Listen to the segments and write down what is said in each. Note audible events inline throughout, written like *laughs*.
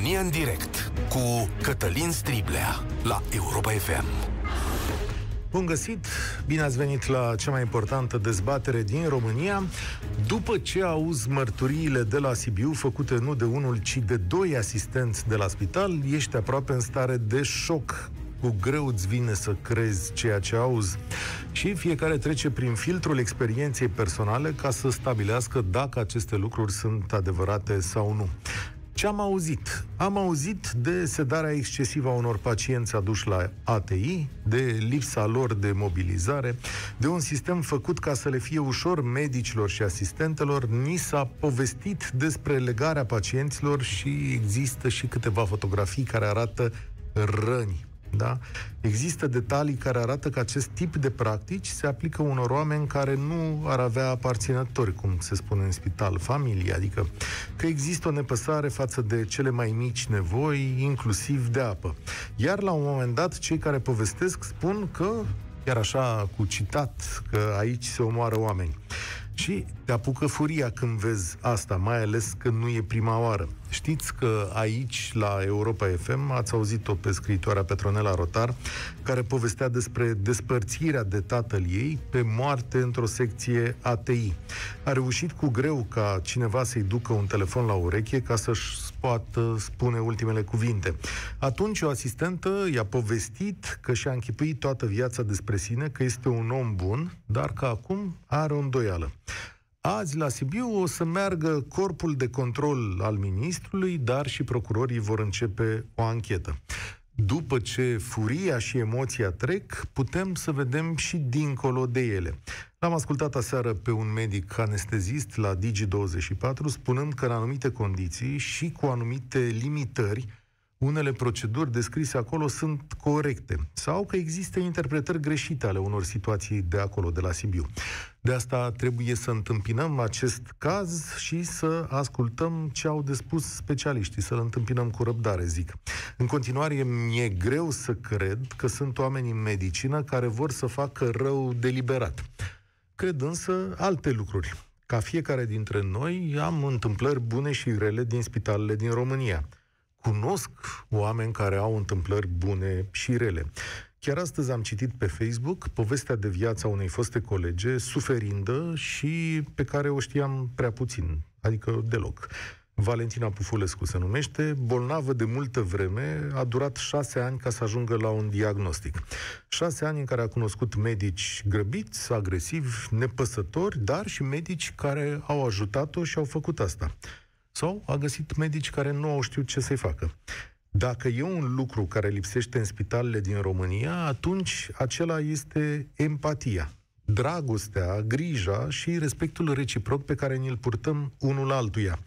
România în direct cu Cătălin Striblea la Europa FM. Bun găsit! Bine ați venit la cea mai importantă dezbatere din România. După ce auzi mărturiile de la Sibiu, făcute nu de unul, ci de doi asistenți de la spital, ești aproape în stare de șoc cu greu îți vine să crezi ceea ce auzi și fiecare trece prin filtrul experienței personale ca să stabilească dacă aceste lucruri sunt adevărate sau nu. Ce am auzit? Am auzit de sedarea excesivă a unor pacienți aduși la ATI, de lipsa lor de mobilizare, de un sistem făcut ca să le fie ușor medicilor și asistentelor. Ni s-a povestit despre legarea pacienților și există și câteva fotografii care arată răni da? Există detalii care arată că acest tip de practici se aplică unor oameni care nu ar avea aparținători, cum se spune în spital, familie, adică că există o nepăsare față de cele mai mici nevoi, inclusiv de apă. Iar la un moment dat, cei care povestesc spun că, chiar așa cu citat, că aici se omoară oameni. Și te apucă furia când vezi asta, mai ales când nu e prima oară. Știți că aici, la Europa FM, ați auzit-o pe scriitoarea Petronela Rotar, care povestea despre despărțirea de tatăl ei pe moarte într-o secție ATI. A reușit cu greu ca cineva să-i ducă un telefon la ureche ca să-și poată spune ultimele cuvinte. Atunci o asistentă i-a povestit că și-a închipuit toată viața despre sine, că este un om bun, dar că acum are o îndoială. Azi, la Sibiu, o să meargă corpul de control al ministrului, dar și procurorii vor începe o anchetă. După ce furia și emoția trec, putem să vedem și dincolo de ele. L-am ascultat aseară pe un medic anestezist la Digi24, spunând că în anumite condiții și cu anumite limitări, unele proceduri descrise acolo sunt corecte sau că există interpretări greșite ale unor situații de acolo, de la Sibiu. De asta trebuie să întâmpinăm acest caz și să ascultăm ce au de spus specialiștii, să-l întâmpinăm cu răbdare, zic. În continuare, mi-e greu să cred că sunt oameni în medicină care vor să facă rău deliberat. Cred însă alte lucruri. Ca fiecare dintre noi, am întâmplări bune și rele din spitalele din România – cunosc oameni care au întâmplări bune și rele. Chiar astăzi am citit pe Facebook povestea de viața unei foste colege, suferindă și pe care o știam prea puțin, adică deloc. Valentina Pufulescu se numește, bolnavă de multă vreme, a durat șase ani ca să ajungă la un diagnostic. Șase ani în care a cunoscut medici grăbiți, agresivi, nepăsători, dar și medici care au ajutat-o și au făcut asta sau a găsit medici care nu au știut ce să-i facă. Dacă e un lucru care lipsește în spitalele din România, atunci acela este empatia, dragostea, grija și respectul reciproc pe care ni-l purtăm unul altuia,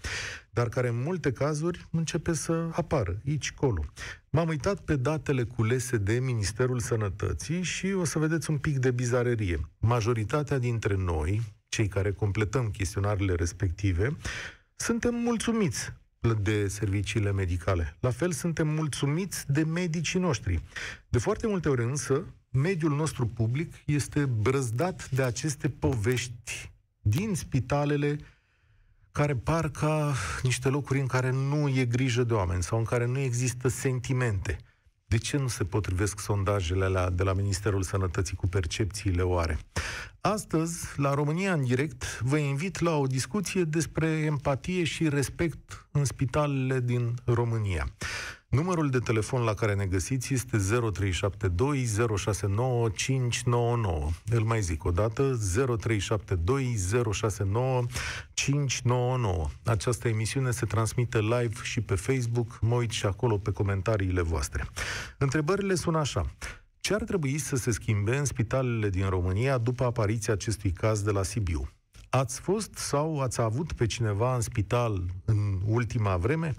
dar care în multe cazuri începe să apară, aici, colo. M-am uitat pe datele culese de Ministerul Sănătății și o să vedeți un pic de bizarerie. Majoritatea dintre noi, cei care completăm chestionarele respective, suntem mulțumiți de serviciile medicale. La fel suntem mulțumiți de medicii noștri. De foarte multe ori însă, mediul nostru public este brăzdat de aceste povești din spitalele care par ca niște locuri în care nu e grijă de oameni sau în care nu există sentimente. De ce nu se potrivesc sondajele alea de la Ministerul Sănătății cu percepțiile oare? Astăzi, la România în direct, vă invit la o discuție despre empatie și respect în spitalele din România. Numărul de telefon la care ne găsiți este 0372 069 599. Îl mai zic o dată, 0372 069 599. Această emisiune se transmite live și pe Facebook, mă uit și acolo pe comentariile voastre. Întrebările sunt așa. Ce ar trebui să se schimbe în spitalele din România după apariția acestui caz de la Sibiu? Ați fost sau ați avut pe cineva în spital în ultima vreme?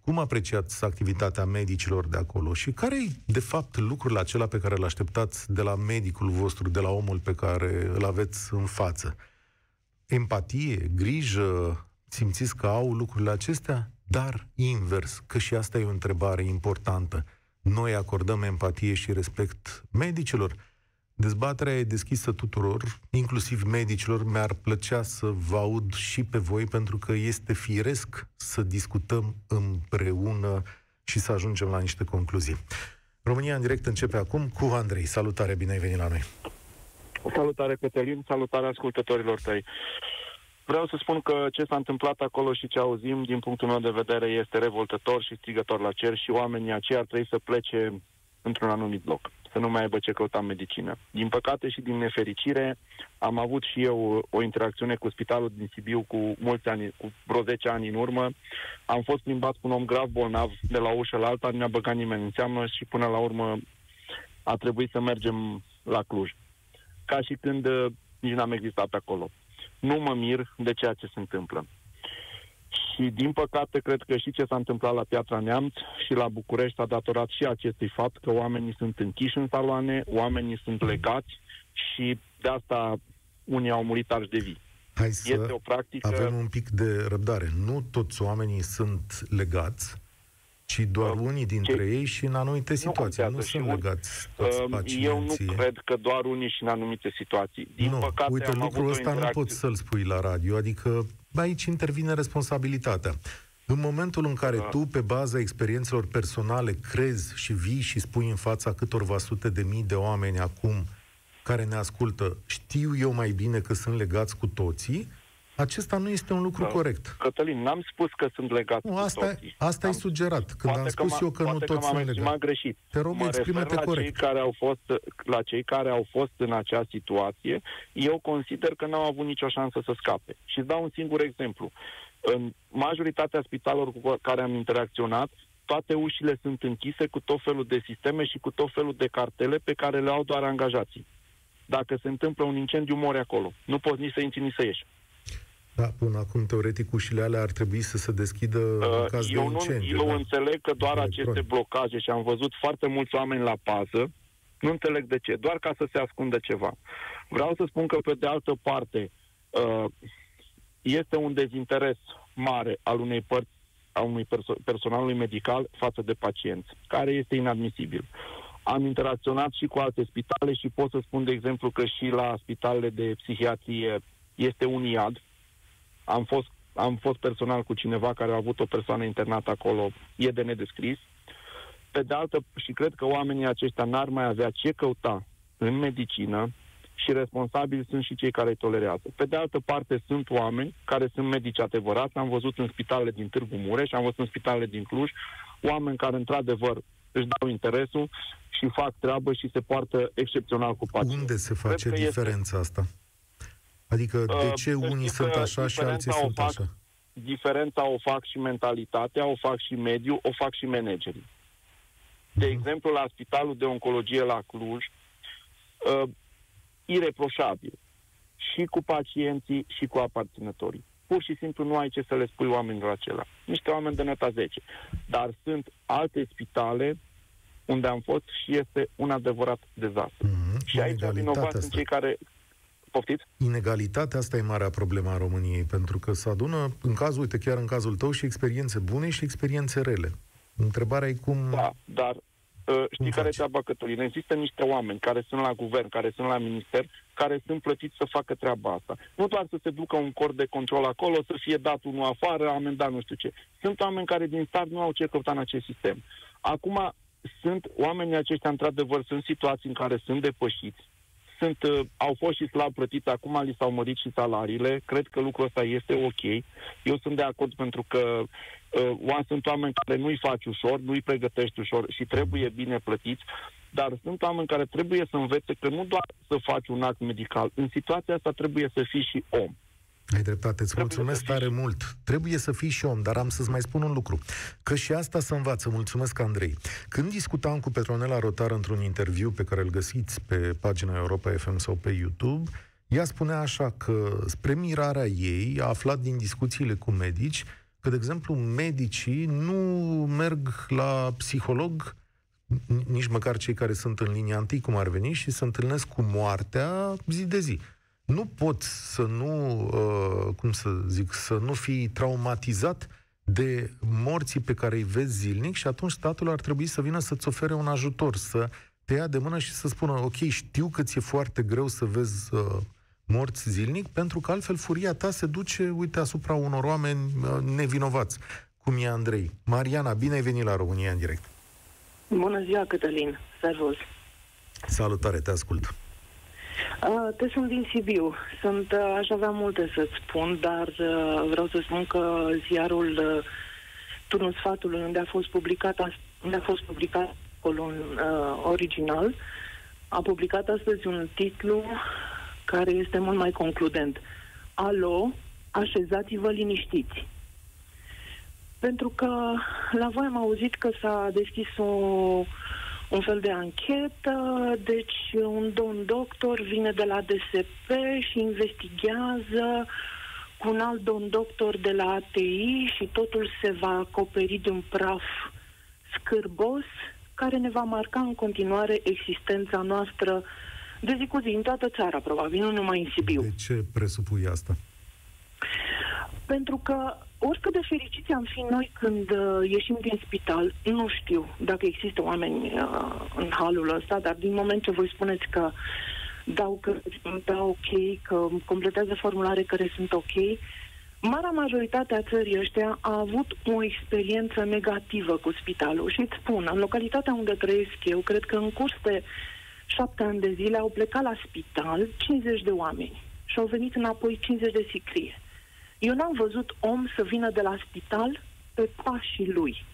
Cum apreciați activitatea medicilor de acolo și care e, de fapt, lucrul acela pe care îl așteptați de la medicul vostru, de la omul pe care îl aveți în față? Empatie, grijă, simțiți că au lucrurile acestea? Dar invers, că și asta e o întrebare importantă. Noi acordăm empatie și respect medicilor? Dezbaterea e deschisă tuturor, inclusiv medicilor. Mi-ar plăcea să vă aud și pe voi, pentru că este firesc să discutăm împreună și să ajungem la niște concluzii. România în direct începe acum cu Andrei. Salutare, bine ai venit la noi! Salutare, Cătălin, salutare ascultătorilor tăi. Vreau să spun că ce s-a întâmplat acolo și ce auzim, din punctul meu de vedere, este revoltător și strigător la cer și oamenii aceia ar trebui să plece într-un anumit loc, să nu mai aibă ce căuta în medicină. Din păcate și din nefericire, am avut și eu o interacțiune cu spitalul din Sibiu cu mulți ani, cu vreo 10 ani în urmă. Am fost plimbat cu un om grav bolnav de la ușă la alta, nu ne-a băgat nimeni în seamnă și până la urmă a trebuit să mergem la Cluj. Ca și când uh, nici n-am existat pe acolo. Nu mă mir de ceea ce se întâmplă. Și, din păcate, cred că și ce s-a întâmplat la Piatra Neamț și la București a datorat și acestui fapt că oamenii sunt închiși în saloane, oamenii sunt legați și de asta unii au murit arși de vii. Hai să este o practică... avem un pic de răbdare. Nu toți oamenii sunt legați, ci doar uh, unii dintre ce... ei și în anumite situații. Nu, nu sunt un... legați toți uh, Eu nu cred că doar unii și în anumite situații. Din nu, păcate, uite, lucrul ăsta interacție... nu poți să-l spui la radio, adică aici intervine responsabilitatea. În momentul în care da. tu, pe baza experiențelor personale, crezi și vii și spui în fața câtorva sute de mii de oameni acum care ne ascultă, știu eu mai bine că sunt legați cu toții, acesta nu este un lucru da. corect. Cătălin, n-am spus că sunt legați nu, asta, cu toții. Asta am, e sugerat. Când am spus că eu că nu toți sunt legați. greșit. Te rog, exprime-te la corect. Cei care au fost, la cei care au fost în acea situație, eu consider că n-au avut nicio șansă să scape. Și dau un singur exemplu. În majoritatea spitalelor cu care am interacționat, toate ușile sunt închise cu tot felul de sisteme și cu tot felul de cartele pe care le au doar angajații. Dacă se întâmplă un incendiu, mori acolo. Nu poți nici să intri, nici să ieși. Da, până acum, teoretic, ușile alea ar trebui să se deschidă uh, în caz eu de incendiu. Nu, eu da? înțeleg că doar Electronic. aceste blocaje, și am văzut foarte mulți oameni la pază, nu înțeleg de ce, doar ca să se ascundă ceva. Vreau să spun că, pe de altă parte, uh, este un dezinteres mare al unei părți a unui perso- personalului medical față de pacienți, care este inadmisibil. Am interacționat și cu alte spitale și pot să spun, de exemplu, că și la spitalele de psihiatrie este un iad. Am fost, am fost personal cu cineva care a avut o persoană internată acolo, e de nedescris. Pe de altă, și cred că oamenii aceștia n-ar mai avea ce căuta în medicină și responsabili sunt și cei care îi tolerează. Pe de altă parte, sunt oameni care sunt medici adevărați, am văzut în spitalele din Târgu Mureș, am văzut în spitalele din Cluj, oameni care, într-adevăr, își dau interesul și fac treabă și se poartă excepțional cu pacienții. Unde se face diferența este... asta? Adică de uh, ce uh, unii sunt așa și alții sunt fac, așa? Diferența o fac și mentalitatea, o fac și mediul, o fac și managerii. De uh-huh. exemplu, la Spitalul de Oncologie la Cluj, uh, ireproșabil și cu pacienții și cu aparținătorii. Pur și simplu nu ai ce să le spui oamenilor acelea. Niște oameni de nota 10. Dar sunt alte spitale unde am fost și este un adevărat dezastru. Mm-hmm. Și aici vinovați sunt cei care... Poftiți? Inegalitatea asta e marea problemă a României, pentru că se adună, în cazul, uite, chiar în cazul tău, și experiențe bune și experiențe rele. Întrebarea e cum... Da, dar uh, știi care e treaba, Cătălin? Există niște oameni care sunt la guvern, care sunt la minister, care sunt plătiți să facă treaba asta. Nu doar să se ducă un cor de control acolo, să fie dat unul afară, amendat nu știu ce. Sunt oameni care din start nu au ce căuta în acest sistem. Acum, sunt oamenii aceștia, într-adevăr, sunt situații în care sunt depășiți, sunt, uh, au fost și slab plătiți, acum li s-au mărit și salariile, cred că lucrul ăsta este ok. Eu sunt de acord pentru că uh, sunt oameni care nu-i faci ușor, nu-i pregătești ușor și trebuie bine plătiți, dar sunt oameni care trebuie să învețe că nu doar să faci un act medical, în situația asta trebuie să fii și om. Ai dreptate, îți mulțumesc tare și... mult. Trebuie să fii și om, dar am să-ți mai spun un lucru. Că și asta să învață. Mulțumesc, Andrei. Când discutam cu Petronela Rotar într-un interviu pe care îl găsiți pe pagina Europa FM sau pe YouTube, ea spunea așa că, spre mirarea ei, a aflat din discuțiile cu medici că, de exemplu, medicii nu merg la psiholog nici măcar cei care sunt în linia întâi, cum ar veni, și se întâlnesc cu moartea zi de zi nu poți să nu, uh, cum să zic, să nu fii traumatizat de morții pe care îi vezi zilnic și atunci statul ar trebui să vină să-ți ofere un ajutor, să te ia de mână și să spună, ok, știu că ți-e foarte greu să vezi uh, morți zilnic, pentru că altfel furia ta se duce, uite, asupra unor oameni uh, nevinovați, cum e Andrei. Mariana, bine ai venit la România în direct. Bună ziua, Cătălin. Servus. Salutare, te ascult. Uh, te sunt din Sibiu. Sunt, uh, aș avea multe să-ți spun, dar uh, vreau să spun că ziarul uh, Turnul Sfatului, unde a fost publicat, unde a fost publicat colon uh, original, a publicat astăzi un titlu care este mult mai concludent. Alo, așezați-vă liniștiți. Pentru că la voi am auzit că s-a deschis o, un fel de anchetă, deci un domn doctor vine de la DSP și investigează cu un alt domn doctor de la ATI și totul se va acoperi de un praf scârbos care ne va marca în continuare existența noastră de zi cu zi, în toată țara, probabil, nu numai în Sibiu. De ce presupui asta? Pentru că oricât de fericiți am fi noi când uh, ieșim din spital, nu știu dacă există oameni uh, în halul ăsta, dar din moment ce voi spuneți că dau, că, dau ok, că completează formulare care sunt ok, Marea majoritate a țării ăștia a avut o experiență negativă cu spitalul și îți spun, în localitatea unde trăiesc eu, cred că în curs de șapte ani de zile au plecat la spital 50 de oameni și au venit înapoi 50 de sicrie. Eu n-am văzut om să vină de la spital pe pașii lui.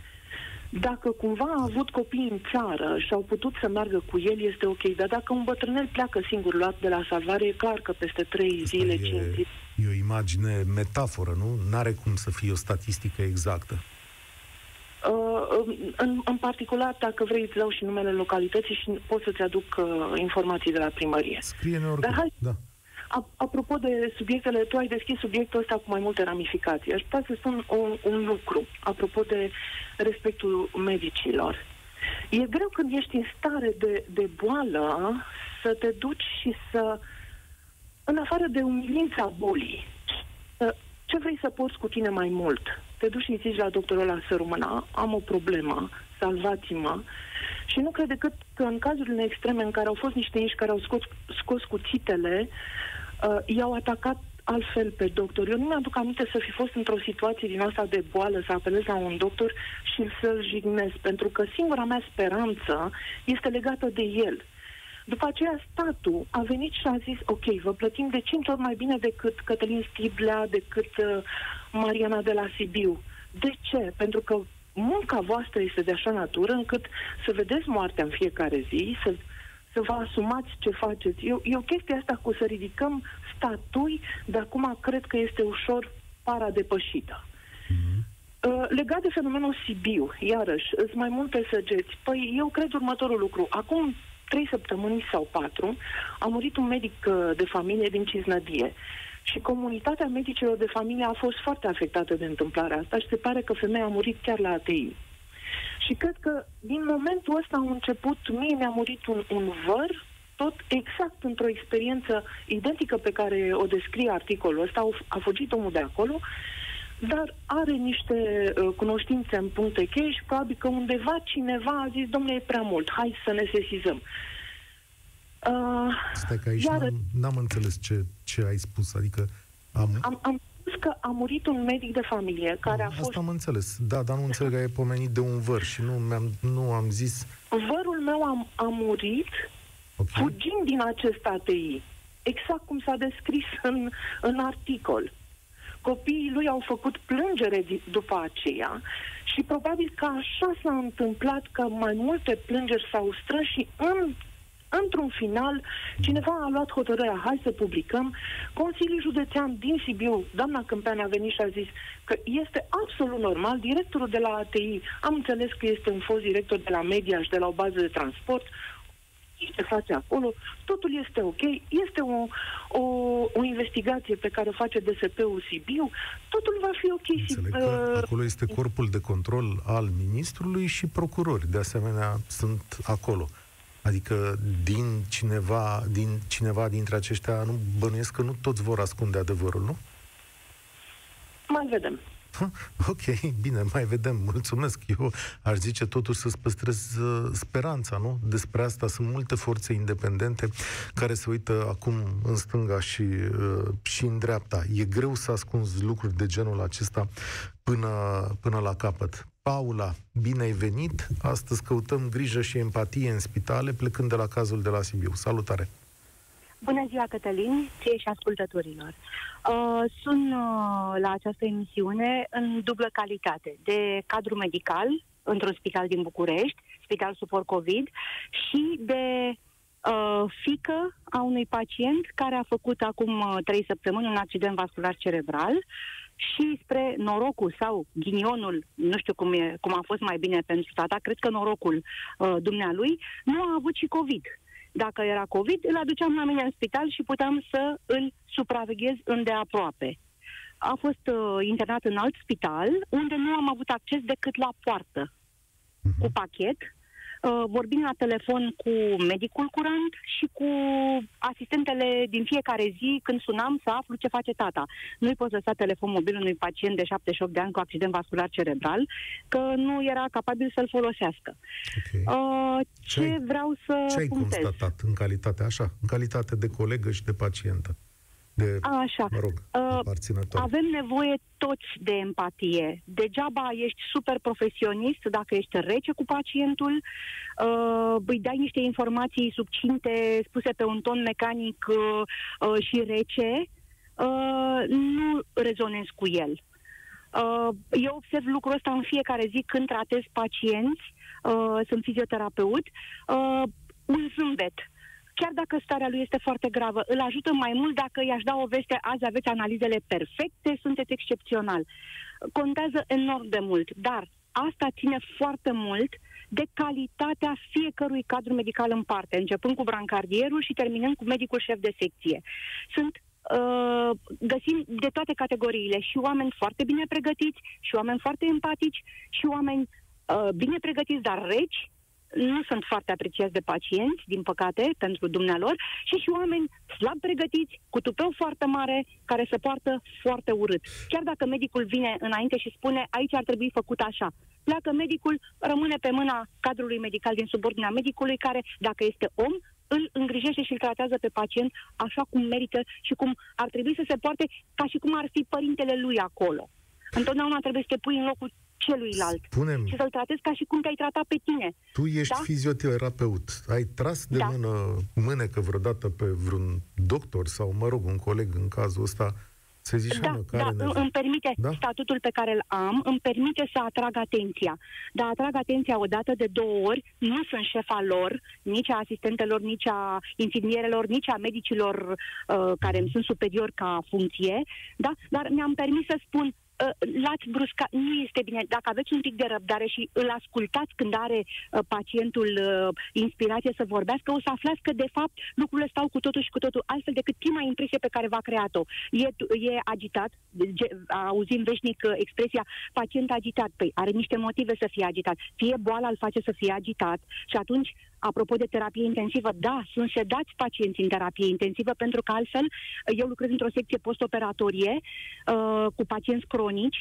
Dacă cumva a avut copii în țară și au putut să meargă cu el, este ok. Dar dacă un bătrânel pleacă singur luat de la salvare, e clar că peste trei zile, e, cinci zile... E o imagine metaforă, nu? N-are cum să fie o statistică exactă. Uh, în, în particular, dacă vrei, îți dau și numele localității și pot să-ți aduc uh, informații de la primărie. Scrie-ne oricum, Dar hai, da. Apropo de subiectele, tu ai deschis subiectul ăsta cu mai multe ramificații. Aș putea să spun un, un lucru, apropo de respectul medicilor. E greu când ești în stare de, de boală să te duci și să, în afară de umilința bolii, ce vrei să porți cu tine mai mult? Te duci și zici la doctorul ăla să rămână, am o problemă, salvați-mă. Și nu cred decât că în cazurile extreme în care au fost niște inși care au scos, scos cuțitele, uh, i-au atacat altfel pe doctor. Eu nu mi-aduc aminte să fi fost într-o situație din asta de boală, să apelez la un doctor și să-l jignesc, pentru că singura mea speranță este legată de el. După aceea, statul a venit și a zis, ok, vă plătim de 5 ori mai bine decât Cătălin Stiblea, decât uh, Mariana de la Sibiu. De ce? Pentru că munca voastră este de așa natură încât să vedeți moartea în fiecare zi, să, să vă asumați ce faceți. E, e o chestie asta cu să ridicăm statui, de acum cred că este ușor paradepășită. Mm-hmm. Uh, legat de fenomenul Sibiu, iarăși, sunt mai multe săgeți. Păi eu cred următorul lucru. Acum trei săptămâni sau patru a murit un medic uh, de familie din Ciznădie. Și comunitatea medicilor de familie a fost foarte afectată de întâmplarea asta și se pare că femeia a murit chiar la ATI. Și cred că din momentul ăsta au început, mie mi-a murit un, un văr, tot exact într-o experiență identică pe care o descrie articolul ăsta, a fugit omul de acolo, dar are niște uh, cunoștințe în puncte cheie și probabil că undeva cineva a zis, domnule, e prea mult, hai să ne sesizăm. Uh, Stai că aici iar... n-am, n-am înțeles ce, ce ai spus, adică am... am... Am spus că a murit un medic de familie care a, a fost... Asta am înțeles, da, dar nu înțeleg că ai pomenit de un văr și nu, mi-am, nu am zis... Vărul meu a, a murit okay. fugind din acest ATI, exact cum s-a descris în, în articol. Copiii lui au făcut plângere după aceea și probabil că așa s-a întâmplat că mai multe plângeri s-au strâns și în într-un final, cineva a luat hotărârea, hai să publicăm. Consiliul Județean din Sibiu, doamna Câmpean a venit și a zis că este absolut normal, directorul de la ATI, am înțeles că este un fost director de la media și de la o bază de transport, ce face acolo, totul este ok, este o, o, o investigație pe care o face DSP-ul Sibiu, totul va fi ok. Înțeleg că uh, acolo este corpul de control al ministrului și procurori, de asemenea, sunt acolo. Adică din cineva, din cineva dintre aceștia, nu bănuiesc că nu toți vor ascunde adevărul, nu? Mai vedem. Ok, bine, mai vedem. Mulțumesc. Eu aș zice totuși să-ți păstrez uh, speranța, nu? Despre asta sunt multe forțe independente care se uită acum în stânga și, uh, și în dreapta. E greu să ascunzi lucruri de genul acesta până, până la capăt. Paula, bine ai venit. Astăzi căutăm grijă și empatie în spitale, plecând de la cazul de la Sibiu. Salutare! Bună ziua, Cătălin, ție și ascultătorilor. Uh, sunt uh, la această emisiune în dublă calitate de cadru medical într-un spital din București, spital suport COVID, și de uh, fică a unui pacient care a făcut acum uh, trei săptămâni un accident vascular cerebral și spre norocul sau ghinionul, nu știu cum, e, cum a fost mai bine pentru tata, cred că norocul uh, dumnealui, nu a avut și COVID. Dacă era COVID, îl aduceam la mine în spital și puteam să îl supraveghez îndeaproape. A fost uh, internat în alt spital, unde nu am avut acces decât la poartă, uh-huh. cu pachet, uh, vorbind la telefon cu medicul curant și cu asistentele din fiecare zi când sunam să aflu ce face tata. Nu-i poți lăsa telefon mobil unui pacient de 78 de ani cu accident vascular cerebral, că nu era capabil să-l folosească. Okay. Uh, ce, ce vreau să Ce ai puntez? constatat în calitate așa, în calitate de colegă și de pacientă? De, Așa. mă rog, uh, Avem nevoie toți de empatie. Degeaba ești super profesionist dacă ești rece cu pacientul, uh, îi dai niște informații subcinte, spuse pe un ton mecanic uh, uh, și rece, uh, nu rezonezi cu el. Uh, eu observ lucrul ăsta în fiecare zi când tratez pacienți, uh, sunt fizioterapeut, uh, un zâmbet chiar dacă starea lui este foarte gravă, îl ajută mai mult dacă i-aș da o veste, azi aveți analizele perfecte, sunteți excepțional. Contează enorm de mult, dar asta ține foarte mult de calitatea fiecărui cadru medical în parte, începând cu brancardierul și terminând cu medicul șef de secție. Sunt Uh, găsim de toate categoriile și oameni foarte bine pregătiți, și oameni foarte empatici, și oameni uh, bine pregătiți, dar reci, nu sunt foarte apreciați de pacienți, din păcate, pentru dumnealor, și și oameni slab pregătiți, cu tupeu foarte mare, care se poartă foarte urât. Chiar dacă medicul vine înainte și spune aici ar trebui făcut așa, pleacă medicul, rămâne pe mâna cadrului medical din subordinea medicului, care, dacă este om, îl îngrijește și îl tratează pe pacient așa cum merită și cum ar trebui să se poarte ca și cum ar fi părintele lui acolo. Întotdeauna trebuie să te pui în locul celuilalt. Spunem, și să-l tratezi ca și cum te-ai tratat pe tine. Tu ești da? fizioterapeut. Ai tras de da. mână mânecă vreodată pe vreun doctor sau, mă rog, un coleg în cazul ăsta să zici da, care da, îmi permite da? statutul pe care îl am, îmi permite să atrag atenția. Dar atrag atenția o dată de două ori, nu sunt șefa lor, nici a asistentelor, nici a infirmierelor, nici a medicilor uh, care îmi sunt superior ca funcție, da? dar mi-am permis să spun, Uh, l-ați bruscat, nu este bine. Dacă aveți un pic de răbdare și îl ascultați când are uh, pacientul uh, inspirație să vorbească, o să aflați că, de fapt, lucrurile stau cu totul și cu totul altfel decât prima impresie pe care v-a creat-o. E, e agitat, ge, auzim veșnic uh, expresia pacient agitat. Păi are niște motive să fie agitat. Fie boala îl face să fie agitat și atunci apropo de terapie intensivă, da, sunt sedați pacienți în terapie intensivă, pentru că altfel eu lucrez într-o secție postoperatorie uh, cu pacienți cronici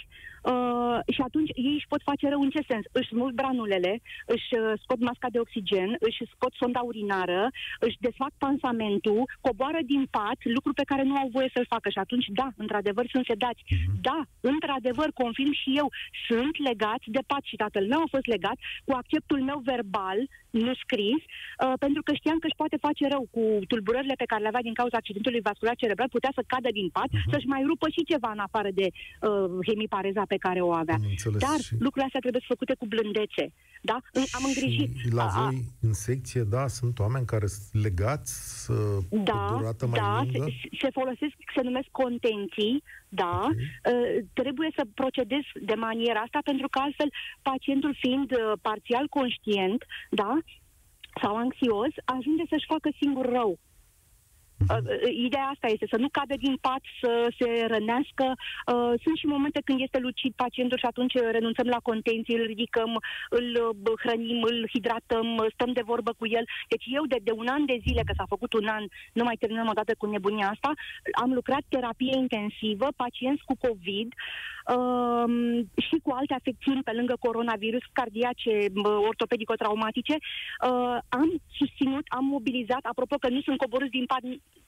uh, și atunci ei își pot face rău în ce sens? Își smulg branulele, își uh, scot masca de oxigen, își scot sonda urinară, își desfac pansamentul, coboară din pat, lucru pe care nu au voie să-l facă și atunci, da, într-adevăr sunt sedați. Mhm. Da, într-adevăr, confirm și eu, sunt legați de pat și tatăl meu a fost legat cu acceptul meu verbal, nu scris, uh, pentru că știam că își poate face rău cu tulburările pe care le avea din cauza accidentului vascular cerebral, putea să cadă din pat, uh-huh. să-și mai rupă și ceva în afară de uh, hemipareza pe care o avea. Dar și... lucrurile astea trebuie făcute cu blândețe. Da? Am îngrijit. la a, voi, în secție, da, sunt oameni care sunt legați să da, durată mai da, lungă? Se, se folosesc, se numesc contenții, da, okay. uh, trebuie să procedezi de maniera asta, pentru că altfel pacientul fiind uh, parțial conștient, da, sau anxios, ajunge să-și facă singur rău. Uh, ideea asta este să nu cadă din pat, să se rănească. Uh, sunt și momente când este lucid pacientul și atunci renunțăm la contenție, îl ridicăm, îl uh, hrănim, îl hidratăm, stăm de vorbă cu el. Deci eu de, de un an de zile, că s-a făcut un an, nu mai terminăm o dată cu nebunia asta, am lucrat terapie intensivă, pacienți cu COVID, uh, și cu alte afecțiuni pe lângă coronavirus, cardiace, ortopedico-traumatice, uh, am susținut, am mobilizat, apropo că nu sunt coborâți din pat,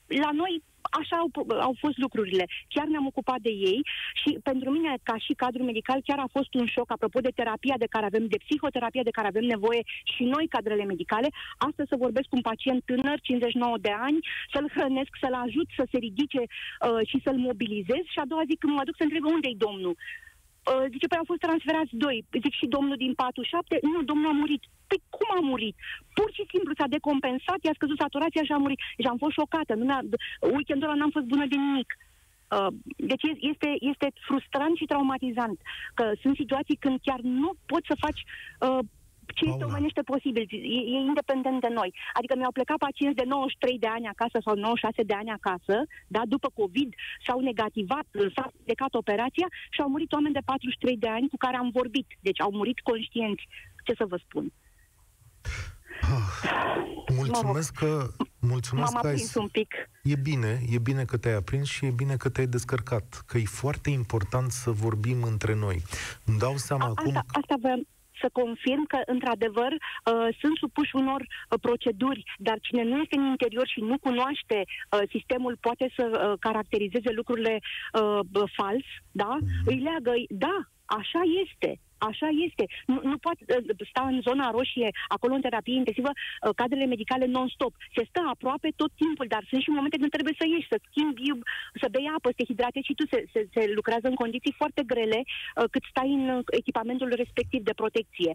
la noi așa au, au fost lucrurile. Chiar ne-am ocupat de ei și pentru mine, ca și cadru medical, chiar a fost un șoc, apropo de terapia de care avem, de psihoterapia de care avem nevoie și noi, cadrele medicale, astăzi să vorbesc cu un pacient tânăr, 59 de ani, să-l hrănesc, să-l ajut să se ridice uh, și să-l mobilizez și a doua zi când mă duc să întreb unde-i domnul. Uh, zice, păi au fost transferați doi. Zic și domnul din 47, nu, domnul a murit. Păi cum a murit? Pur și simplu s-a decompensat, i-a scăzut saturația și a murit. Și am fost șocată. Nu weekendul ăla n-am fost bună de nimic. Uh, deci este, este frustrant și traumatizant că sunt situații când chiar nu poți să faci uh, ce este omenește posibil, e, e independent de noi. Adică mi-au plecat pacienți de 93 de ani acasă sau 96 de ani acasă, da, după COVID, s-au negativat, s-a plecat operația și au murit oameni de 43 de ani cu care am vorbit. Deci au murit conștienți. Ce să vă spun? Ah, mulțumesc că mulțumesc M-am că ai... un pic. E bine, e bine că te-ai aprins și e bine că te-ai descărcat, că e foarte important să vorbim între noi. Îmi dau seama A, acum... Asta, asta vreau, să confirm că, într-adevăr, uh, sunt supuși unor uh, proceduri, dar cine nu este în interior și nu cunoaște uh, sistemul poate să uh, caracterizeze lucrurile uh, fals, da? Mm-hmm. Îi leagă, da, așa este. Așa este. Nu, nu poate uh, sta în zona roșie, acolo în terapie intensivă, uh, cadrele medicale non-stop. Se stă aproape tot timpul, dar sunt și momente când trebuie să ieși, să schimbi, să bei apă, să te hidratezi și tu. Se, se, se lucrează în condiții foarte grele uh, cât stai în echipamentul respectiv de protecție.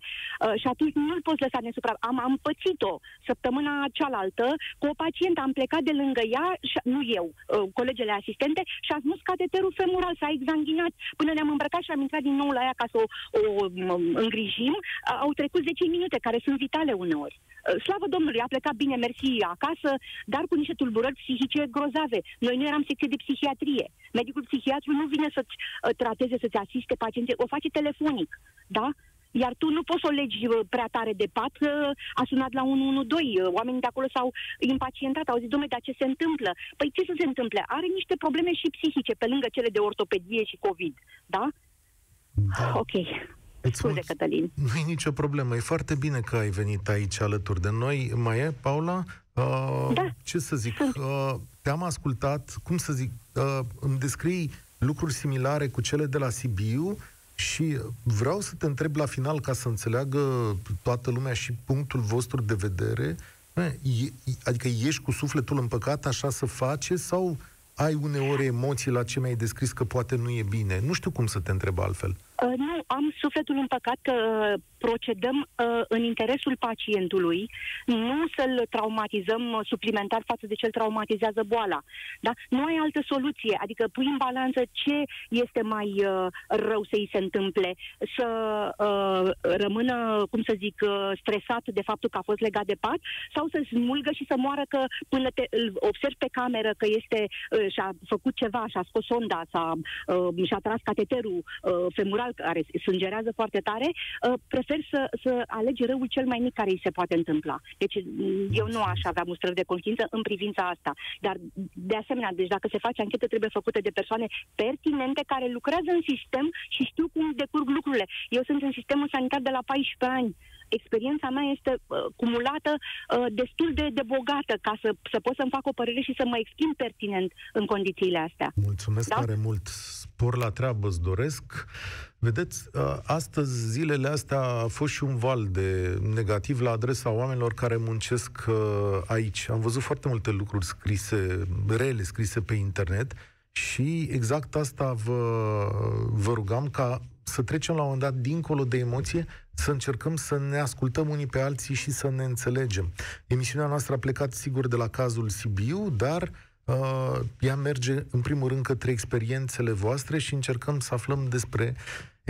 Și atunci nu-l poți lăsa nesupra. Am, am pățit-o săptămâna cealaltă cu o pacientă. Am plecat de lângă ea, și, nu eu, colegele asistente, și a smus cateterul femoral, s-a exanghinat. Până ne-am îmbrăcat și am intrat din nou la ea ca să o, o îngrijim, au trecut 10 minute, care sunt vitale uneori. Slavă Domnului, a plecat bine, mersi acasă, dar cu niște tulburări psihice grozave. Noi nu eram secție de psihiatrie. Medicul psihiatru nu vine să-ți trateze, să-ți asiste pacienții, o face telefonic, da? Iar tu nu poți să o legi prea tare de pat, a sunat la 112, oamenii de acolo s-au impacientat, au zis, domnule, dar ce se întâmplă? Păi ce să se întâmple? Are niște probleme și psihice, pe lângă cele de ortopedie și COVID, da? Da. Ok. Îți Scuze, mulț- Cătălin. Nu e nicio problemă. E foarte bine că ai venit aici alături de noi. Mai e, Paula? Uh, da. Ce să zic? Uh, te-am ascultat, cum să zic, uh, îmi descrii lucruri similare cu cele de la Sibiu și vreau să te întreb la final ca să înțeleagă toată lumea și punctul vostru de vedere. Adică ești cu sufletul împăcat, așa să face sau ai uneori emoții la ce mi-ai descris că poate nu e bine? Nu știu cum să te întreb altfel. Uh, nu, am sufletul împăcat că procedăm uh, în interesul pacientului, nu să-l traumatizăm uh, suplimentar față de ce îl traumatizează boala. Da? Nu ai altă soluție, adică pui în balanță ce este mai uh, rău să-i se întâmple, să uh, rămână, cum să zic, uh, stresat de faptul că a fost legat de pat, sau să smulgă și să moară că până te, îl observi pe cameră că este uh, și-a făcut ceva, și-a scos sonda, s-a, uh, și-a tras cateterul uh, femural care sângerează foarte tare, uh, prefer prefer să, să alegi răul cel mai mic care îi se poate întâmpla. Deci mm, eu nu aș avea mustrări de conștiință în privința asta. Dar, de asemenea, deci dacă se face anchetă, trebuie făcută de persoane pertinente care lucrează în sistem și știu cum decurg lucrurile. Eu sunt în sistemul sanitar de la 14 ani experiența mea este uh, cumulată uh, destul de, de bogată ca să, să pot să-mi fac o părere și să mă exprim pertinent în condițiile astea. Mulțumesc da? tare mult. Spor la treabă îți doresc. Vedeți, uh, astăzi, zilele astea, a fost și un val de negativ la adresa oamenilor care muncesc uh, aici. Am văzut foarte multe lucruri scrise, rele scrise pe internet și exact asta vă, vă rugam ca să trecem la un moment dat dincolo de emoție, să încercăm să ne ascultăm unii pe alții și să ne înțelegem. Emisiunea noastră a plecat sigur de la cazul Sibiu, dar uh, ea merge în primul rând către experiențele voastre și încercăm să aflăm despre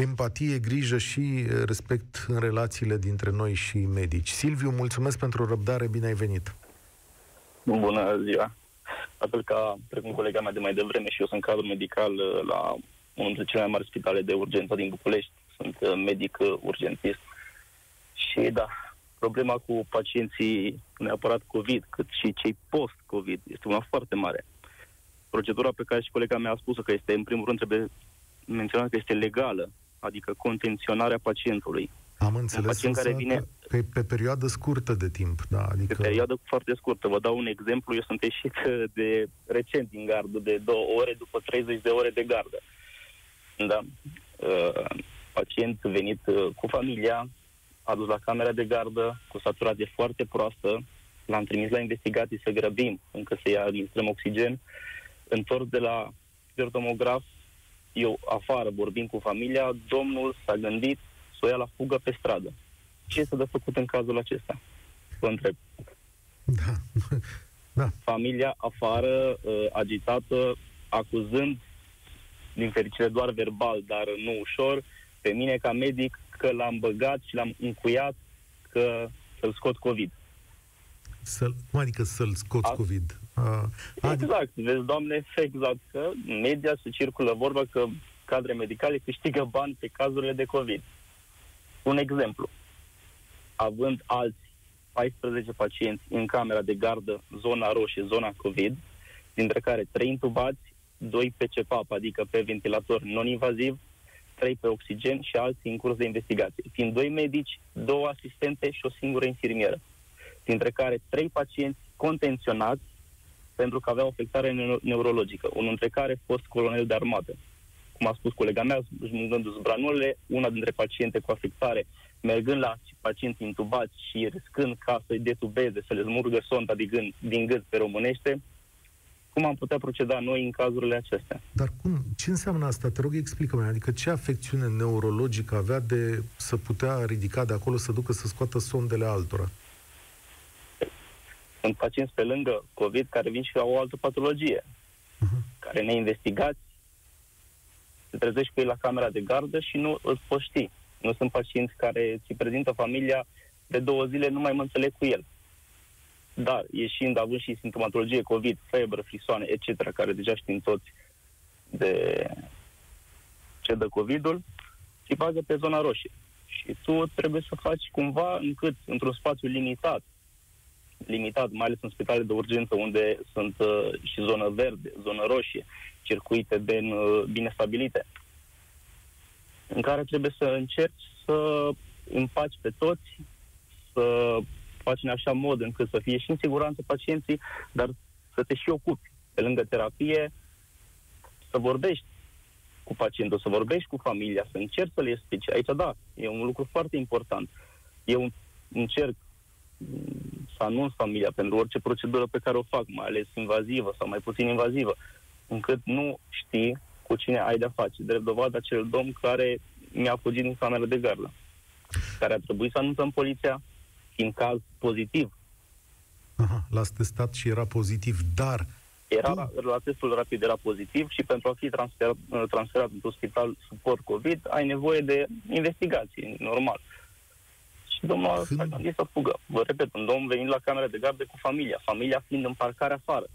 empatie, grijă și respect în relațiile dintre noi și medici. Silviu, mulțumesc pentru răbdare, bine ai venit! Bună ziua! La fel ca, precum colega mea de mai devreme, și eu sunt cadru medical uh, la unul dintre cele mai mari spitale de urgență din București. Sunt uh, medic uh, urgentist. Și da, problema cu pacienții neapărat COVID, cât și cei post-COVID, este una foarte mare. Procedura pe care și colega mea a spus că este, în primul rând, trebuie menționat că este legală, adică contenționarea pacientului. Am înțeles un pacient care vine pe, pe perioadă scurtă de timp, da, adică... Pe perioadă foarte scurtă. Vă dau un exemplu. Eu sunt ieșit de recent din gardă de două ore după 30 de ore de gardă. Da. Uh, pacient venit uh, cu familia, a dus la camera de gardă cu saturație foarte proastă, l-am trimis la investigații să grăbim încă să-i administrăm oxigen, întors de la tomograf, eu afară vorbim cu familia, domnul s-a gândit să o ia la fugă pe stradă. Ce este de făcut în cazul acesta? Vă întreb. Da. *laughs* da. Familia afară, uh, agitată, acuzând, din fericire doar verbal, dar nu ușor, pe mine ca medic că l-am băgat și l-am încuiat că să-l scot COVID. Să, cum adică să-l scot A, COVID? Uh, exact, adic- vezi, doamne, exact, că în media se circulă vorba că cadre medicale câștigă bani pe cazurile de COVID. Un exemplu. Având alți 14 pacienți în camera de gardă, zona roșie, zona COVID, dintre care 3 intubați, 2 pe CPAP, adică pe ventilator non-invaziv, 3 pe oxigen și alții în curs de investigație, fiind doi medici, două asistente și o singură infirmieră, dintre care trei pacienți contenționați pentru că aveau afectare neurologică, unul dintre care a fost colonel de armată. Cum a spus colega mea, smungându-și branulele, una dintre paciente cu afectare, mergând la pacienți intubați și riscând ca să-i detubeze, să le smurgă sonda din gât, din gât pe românește, cum am putea proceda noi în cazurile acestea. Dar cum? Ce înseamnă asta? Te rog, explică-mi. Adică ce afecțiune neurologică avea de să putea ridica de acolo, să ducă să scoată sondele altora? Sunt pacienți pe lângă COVID care vin și au o altă patologie, uh-huh. care ne investigați, se trezești cu ei la camera de gardă și nu îl poți ști. Nu sunt pacienți care ți prezintă familia de două zile, nu mai mă înțeleg cu el. Dar, ieșind, având și simptomatologie COVID, febră, frisoane, etc., care deja știm toți de ce dă COVID-ul, ți bagă pe zona roșie. Și tu trebuie să faci cumva încât, într-un spațiu limitat, limitat, mai ales în spitale de urgență, unde sunt uh, și zonă verde, zonă roșie, circuite bine, uh, bine stabilite, în care trebuie să încerci să împaci pe toți, să faci în așa mod încât să fie și în siguranță pacienții, dar să te și ocupi pe lângă terapie, să vorbești cu pacientul, să vorbești cu familia, să încerci să le explici. Aici, da, e un lucru foarte important. Eu încerc să anunț familia pentru orice procedură pe care o fac, mai ales invazivă sau mai puțin invazivă, încât nu știi cu cine ai de-a face. Drept dovadă acel domn care mi-a fugit din camera de gardă, care a trebuit să anunțăm poliția, în caz pozitiv. Aha, l-ați testat și era pozitiv, dar... Era, la testul rapid era pozitiv și pentru a fi transferat, transferat într-un spital suport COVID, ai nevoie de investigații, normal. Și domnul Când... a gândit să fugă. Vă repet, un domn venit la camera de gardă cu familia, familia fiind în parcare afară.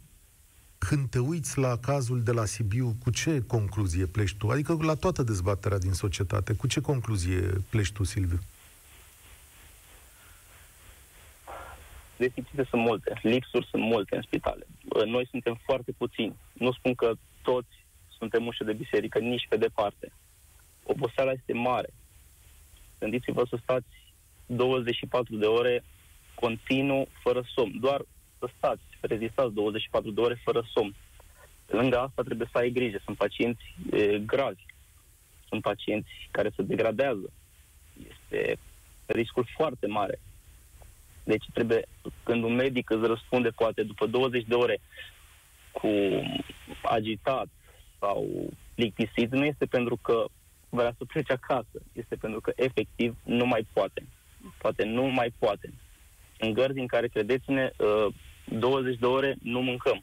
Când te uiți la cazul de la Sibiu, cu ce concluzie pleci tu? Adică la toată dezbaterea din societate, cu ce concluzie pleci tu, Silviu? deficite sunt multe, lipsuri sunt multe în spitale. Noi suntem foarte puțini. Nu spun că toți suntem ușă de biserică, nici pe departe. Oboseala este mare. Gândiți-vă să stați 24 de ore continuu, fără somn. Doar să stați, să rezistați 24 de ore fără somn. Pe lângă asta trebuie să ai grijă. Sunt pacienți e, gravi. Sunt pacienți care se degradează. Este riscul foarte mare. Deci trebuie, când un medic îți răspunde poate după 20 de ore cu agitat sau plictisit, nu este pentru că vrea să plece acasă, este pentru că efectiv nu mai poate. Poate nu mai poate. În gărzi în care, credeți-ne, 20 uh, de ore nu mâncăm.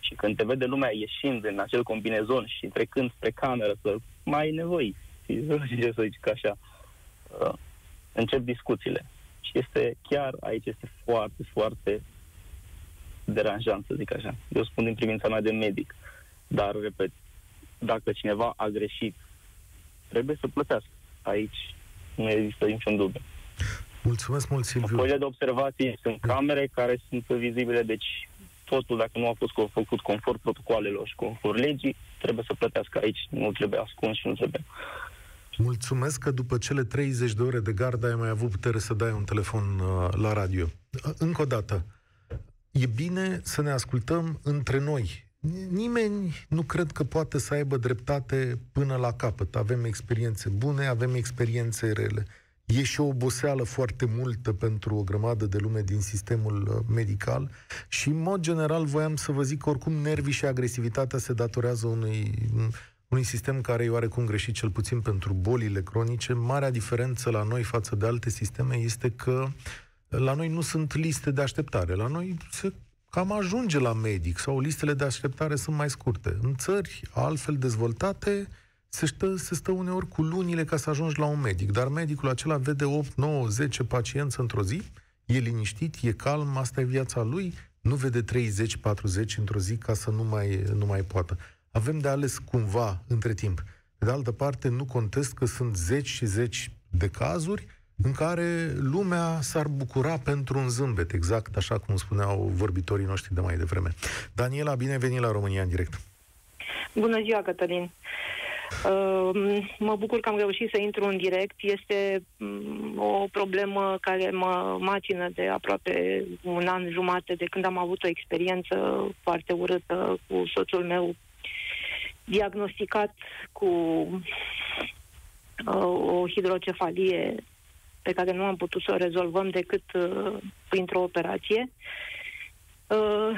Și când te vede lumea ieșind în acel combinezon și trecând spre cameră, să mai ai nevoie, *laughs* să zic așa, uh, încep discuțiile. Și este chiar aici este foarte, foarte deranjant, să zic așa. Eu spun din privința mea de medic. Dar, repet, dacă cineva a greșit, trebuie să plătească. Aici nu există niciun dubiu. Mulțumesc mult, Silviu. Foile de observații sunt camere care sunt vizibile, deci totul, dacă nu a fost făcut conform protocoalelor și conform legii, trebuie să plătească aici. Nu trebuie ascuns și nu trebuie. Mulțumesc că după cele 30 de ore de gardă ai mai avut putere să dai un telefon uh, la radio. Încă o dată, e bine să ne ascultăm între noi. Nimeni nu cred că poate să aibă dreptate până la capăt. Avem experiențe bune, avem experiențe rele. E și o oboseală foarte multă pentru o grămadă de lume din sistemul uh, medical și, în mod general, voiam să vă zic că oricum nervii și agresivitatea se datorează unui, unui sistem care e oarecum greșit, cel puțin pentru bolile cronice. Marea diferență la noi față de alte sisteme este că la noi nu sunt liste de așteptare. La noi se cam ajunge la medic sau listele de așteptare sunt mai scurte. În țări altfel dezvoltate se stă, se stă uneori cu lunile ca să ajungi la un medic, dar medicul acela vede 8, 9, 10 pacienți într-o zi, e liniștit, e calm, asta e viața lui, nu vede 30, 40 într-o zi ca să nu mai, nu mai poată. Avem de ales cumva între timp. Pe de altă parte, nu contest că sunt zeci și zeci de cazuri în care lumea s-ar bucura pentru un zâmbet, exact așa cum spuneau vorbitorii noștri de mai devreme. Daniela, bine venit la România în direct. Bună ziua, Cătălin. Uh, mă bucur că am reușit să intru în direct. Este um, o problemă care mă macină de aproape un an jumate de când am avut o experiență foarte urâtă cu soțul meu diagnosticat cu uh, o hidrocefalie pe care nu am putut să o rezolvăm decât uh, printr-o operație. Uh,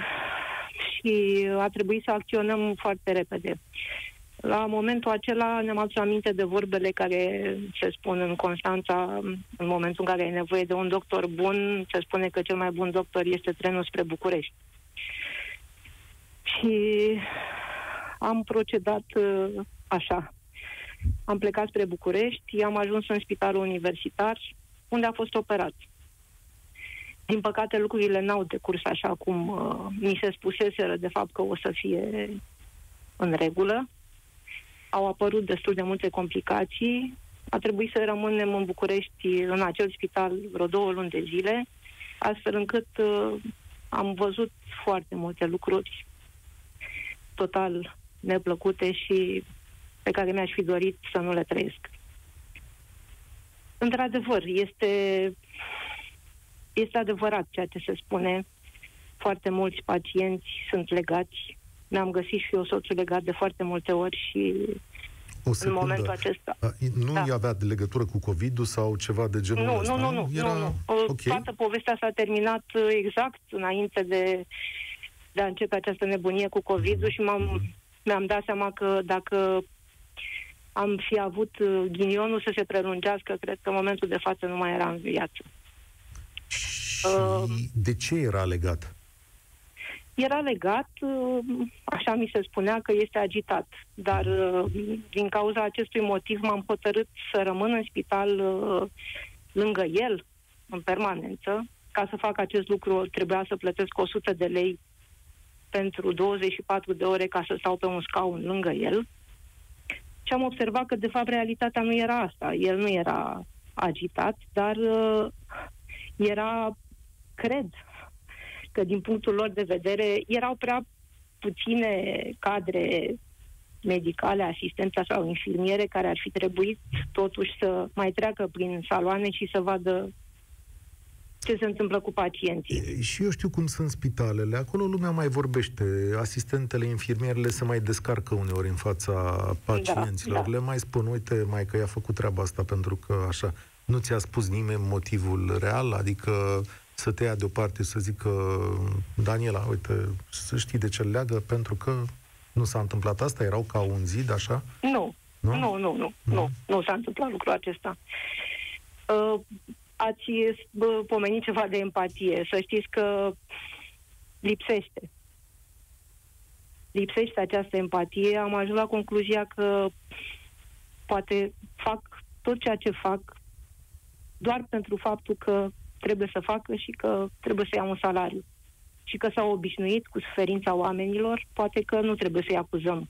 și a trebuit să acționăm foarte repede. La momentul acela ne-am adus aminte de vorbele care se spun în Constanța în momentul în care ai nevoie de un doctor bun, se spune că cel mai bun doctor este trenul spre București. Și am procedat uh, așa. Am plecat spre București, am ajuns în spitalul universitar, unde a fost operat. Din păcate, lucrurile n-au decurs așa cum uh, mi se spuseseră, de fapt, că o să fie în regulă. Au apărut destul de multe complicații. A trebuit să rămânem în București, în acel spital, vreo două luni de zile, astfel încât uh, am văzut foarte multe lucruri total neplăcute și pe care mi-aș fi dorit să nu le trăiesc. Într-adevăr, este, este adevărat ceea ce se spune. Foarte mulți pacienți sunt legați. Mi-am găsit și eu soțul legat de foarte multe ori și o în momentul acesta. A, nu da. avea de legătură cu COVID-ul sau ceva de genul nu, ăsta? Nu, nu, nu. Era... nu, nu. Okay. Toată povestea s-a terminat exact înainte de, de a începe această nebunie cu COVID-ul și m-am, mi-am dat seama că dacă am fi avut uh, ghinionul să se prelungească, cred că în momentul de față nu mai era în viață. Și uh, de ce era legat? Era legat, uh, așa mi se spunea, că este agitat. Dar uh, din cauza acestui motiv m-am hotărât să rămân în spital lângă el, în permanență. Ca să fac acest lucru trebuia să plătesc 100 de lei pentru 24 de ore ca să stau pe un scaun lângă el. Și am observat că, de fapt, realitatea nu era asta. El nu era agitat, dar uh, era, cred, că din punctul lor de vedere erau prea puține cadre medicale, asistența sau infirmiere care ar fi trebuit totuși să mai treacă prin saloane și să vadă ce se întâmplă cu pacienții. Și eu știu cum sunt spitalele. Acolo lumea mai vorbește. Asistentele, infirmierele se mai descarcă uneori în fața pacienților. Da, da. Le mai spun, uite, mai că i-a făcut treaba asta pentru că așa. Nu ți-a spus nimeni motivul real? Adică să te ia deoparte să zică Daniela, uite, să știi de ce leagă, pentru că nu s-a întâmplat asta? Erau ca un zid, așa? Nu. Nu, nu, nu, nu. Nu, nu, nu s-a întâmplat lucrul acesta. Uh, ați bă, pomenit ceva de empatie. Să știți că lipsește. Lipsește această empatie. Am ajuns la concluzia că poate fac tot ceea ce fac doar pentru faptul că trebuie să facă și că trebuie să ia un salariu. Și că s-au obișnuit cu suferința oamenilor, poate că nu trebuie să-i acuzăm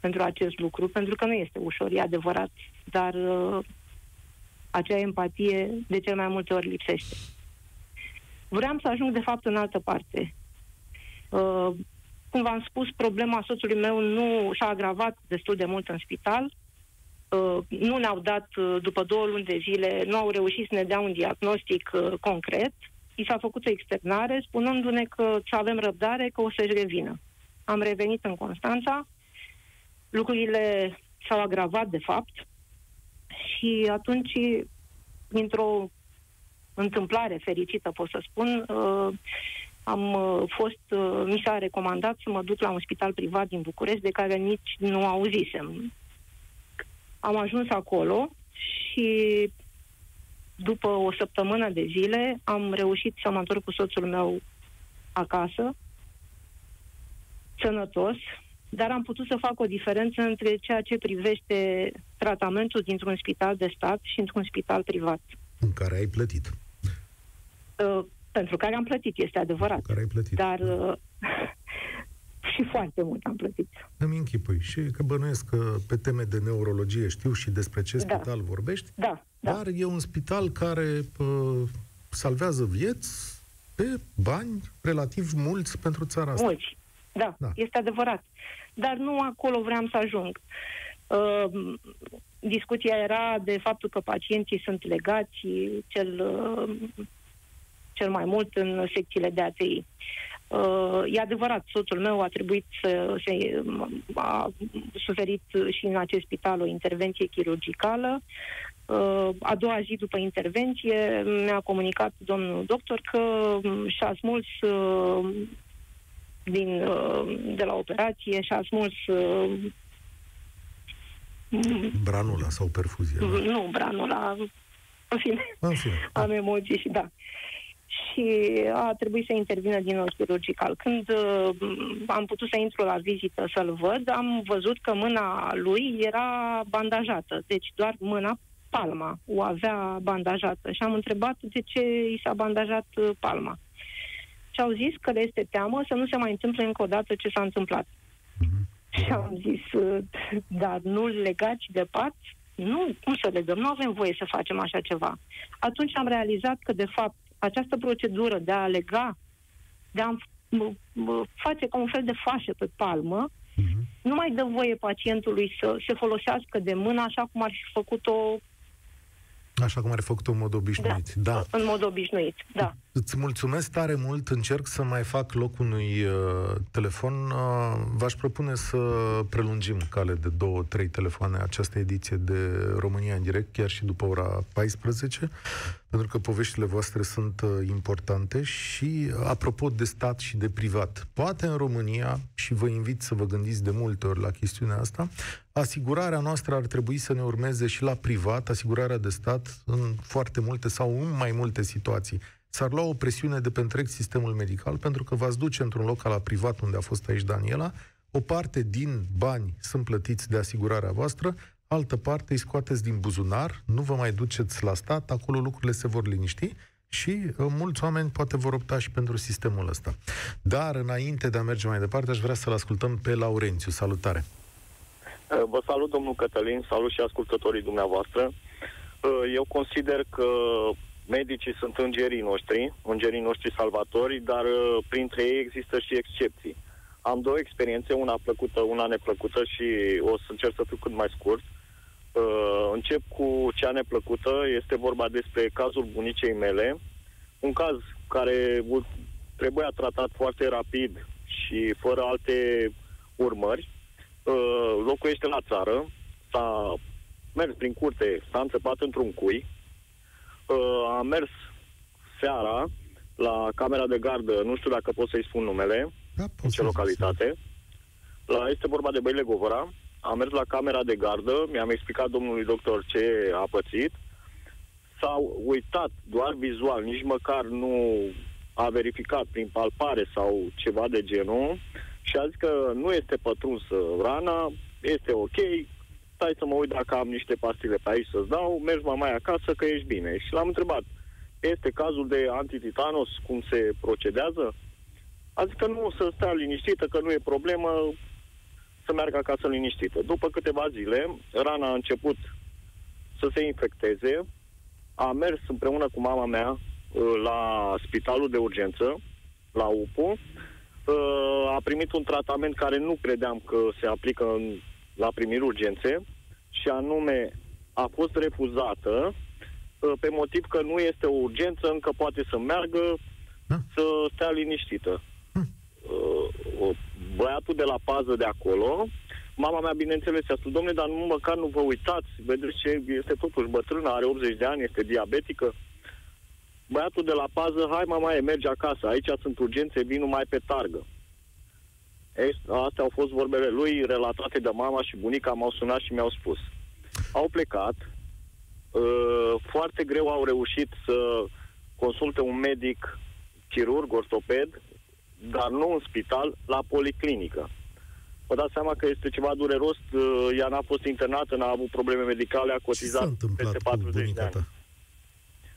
pentru acest lucru, pentru că nu este ușor, e adevărat, dar uh, acea empatie de cel mai multe ori lipsește. Vreau să ajung, de fapt, în altă parte. Uh, cum v-am spus, problema soțului meu nu s-a agravat destul de mult în spital. Uh, nu ne-au dat, uh, după două luni de zile, nu au reușit să ne dea un diagnostic uh, concret. I s-a făcut o externare, spunându-ne că să avem răbdare, că o să-și revină. Am revenit în Constanța, lucrurile s-au agravat, de fapt, și atunci, dintr-o întâmplare fericită, pot să spun, uh, am uh, fost, uh, mi s-a recomandat să mă duc la un spital privat din București, de care nici nu auzisem. Am ajuns acolo și după o săptămână de zile am reușit să mă întorc cu soțul meu acasă, sănătos, dar am putut să fac o diferență între ceea ce privește tratamentul dintr-un spital de stat și într-un spital privat. În care ai plătit. Uh, pentru care am plătit, este adevărat. Pentru care ai plătit. Dar uh, *laughs* și foarte mult am plătit. Îmi închipui. Și că bănuiesc că pe teme de neurologie știu și despre ce da. spital vorbești. Da, da. Dar e un spital care uh, salvează vieți pe bani relativ mulți pentru țara asta. Mulți, da, da, este adevărat. Dar nu acolo vreau să ajung. Uh, discuția era de faptul că pacienții sunt legați, cel, uh, cel mai mult în secțiile de ATI. Uh, e adevărat, soțul meu a trebuit să se a suferit și în acest spital o intervenție chirurgicală. Uh, a doua zi după intervenție mi-a comunicat domnul doctor că și-a smuls uh, din, uh, de la operație și-a smuls uh, Branula sau perfuzia? Da? Nu, branula. În fine, în fine. *laughs* am emoții și da și a trebuit să intervină din nou chirurgical. Când uh, am putut să intru la vizită să-l văd, am văzut că mâna lui era bandajată, deci doar mâna palma o avea bandajată și am întrebat de ce i s-a bandajat uh, palma. Și au zis că le este teamă să nu se mai întâmple încă o dată ce s-a întâmplat. Mm-hmm. *laughs* Și am zis, uh, dar nu legați de pat? Nu, cum să legăm? Nu avem voie să facem așa ceva. Atunci am realizat că, de fapt, această procedură de a lega, de a face ca un fel de fașă pe palmă, uh-huh. nu mai dă voie pacientului să se folosească de mână așa cum ar fi făcut-o Așa cum are făcut în mod obișnuit. Da, da. În mod obișnuit, da. Îți mulțumesc tare mult. Încerc să mai fac loc unui uh, telefon. Uh, v-aș propune să prelungim cale de două, trei telefoane această ediție de România în direct, chiar și după ora 14 pentru că poveștile voastre sunt uh, importante și, uh, apropo de stat și de privat, poate în România, și vă invit să vă gândiți de multe ori la chestiunea asta, asigurarea noastră ar trebui să ne urmeze și la privat, asigurarea de stat, în foarte multe sau în mai multe situații. S-ar lua o presiune de pe întreg sistemul medical, pentru că v-ați duce într-un loc ca la privat, unde a fost aici Daniela, o parte din bani sunt plătiți de asigurarea voastră, altă parte îi scoateți din buzunar, nu vă mai duceți la stat, acolo lucrurile se vor liniști și uh, mulți oameni poate vor opta și pentru sistemul ăsta. Dar înainte de a merge mai departe, aș vrea să-l ascultăm pe Laurențiu. Salutare! Uh, vă salut, domnul Cătălin, salut și ascultătorii dumneavoastră. Uh, eu consider că medicii sunt îngerii noștri, îngerii noștri salvatori, dar printre ei există și excepții. Am două experiențe, una plăcută, una neplăcută și o să încerc să fiu cât mai scurt. Uh, Uh, încep cu cea neplăcută. Este vorba despre cazul bunicei mele. Un caz care trebuia tratat foarte rapid și fără alte urmări. Uh, locuiește la țară. S-a mers prin curte, s-a înțepat într-un cui. Uh, a mers seara la camera de gardă, nu știu dacă pot să-i spun numele, da, în ce localitate. La, este vorba de Băile Govora am mers la camera de gardă, mi-am explicat domnului doctor ce a pățit, s-au uitat doar vizual, nici măcar nu a verificat prin palpare sau ceva de genul și a zis că nu este pătrunsă rana, este ok, stai să mă uit dacă am niște pastile pe aici să-ți dau, mergi mai acasă că ești bine. Și l-am întrebat, este cazul de antititanos, cum se procedează? A zis că nu, să stea liniștită, că nu e problemă, să meargă acasă liniștită. După câteva zile, rana a început să se infecteze, a mers împreună cu mama mea uh, la spitalul de urgență, la UPU, uh, uh, a primit un tratament care nu credeam că se aplică în, la primiri urgențe și anume a fost refuzată uh, pe motiv că nu este o urgență, încă poate să meargă, da. să stea liniștită. Hm. Uh, băiatul de la pază de acolo, mama mea, bineînțeles, a spus, domnule, dar nu, măcar nu vă uitați, vedeți ce este totuși bătrână, are 80 de ani, este diabetică. Băiatul de la pază, hai mama, e, merge acasă, aici sunt urgențe, vin numai pe targă. Ei, astea au fost vorbele lui, relatate de mama și bunica, m-au sunat și mi-au spus. Au plecat, uh, foarte greu au reușit să consulte un medic chirurg, ortoped, dar nu în spital, la policlinică. Vă dați seama că este ceva dureros, uh, ea n-a fost internată, n-a avut probleme medicale, a cotizat peste 40 de ani.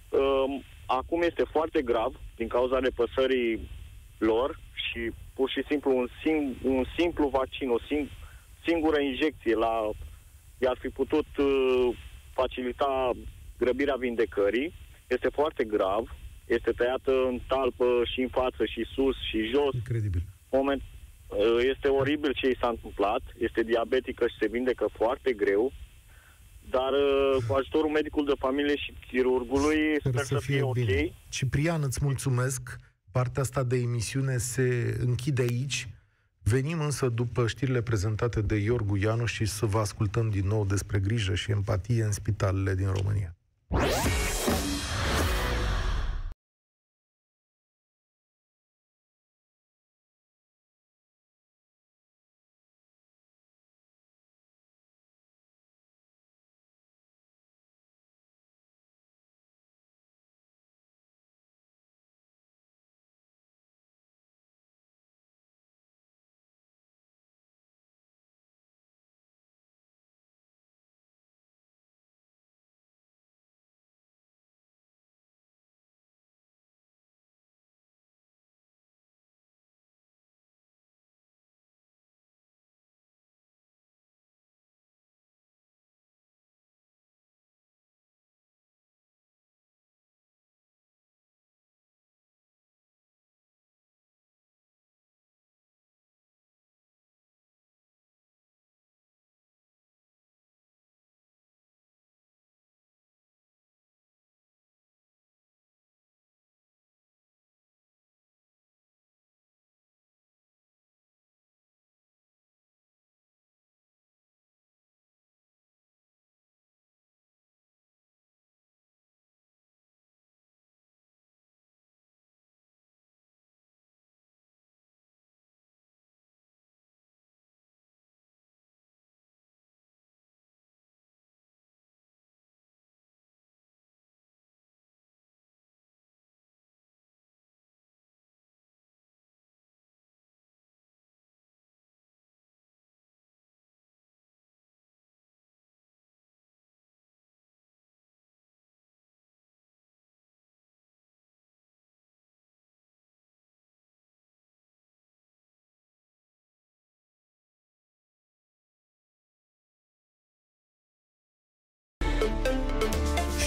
Uh, acum este foarte grav din cauza nepăsării lor și pur și simplu un, sing- un simplu vaccin, o sing- singură injecție la i-ar fi putut uh, facilita grăbirea vindecării. Este foarte grav, este tăiată în talpă și în față și sus și jos. Incredibil. Moment, uh, este oribil ce i s-a întâmplat, este diabetică și se vindecă foarte greu, dar uh, cu ajutorul medicului de familie și chirurgului sper, sper să, să fie, fie bine. ok. Ciprian, îți mulțumesc. Partea asta de emisiune se închide aici. Venim însă după știrile prezentate de Iorgu Ianu și să vă ascultăm din nou despre grijă și empatie în spitalele din România.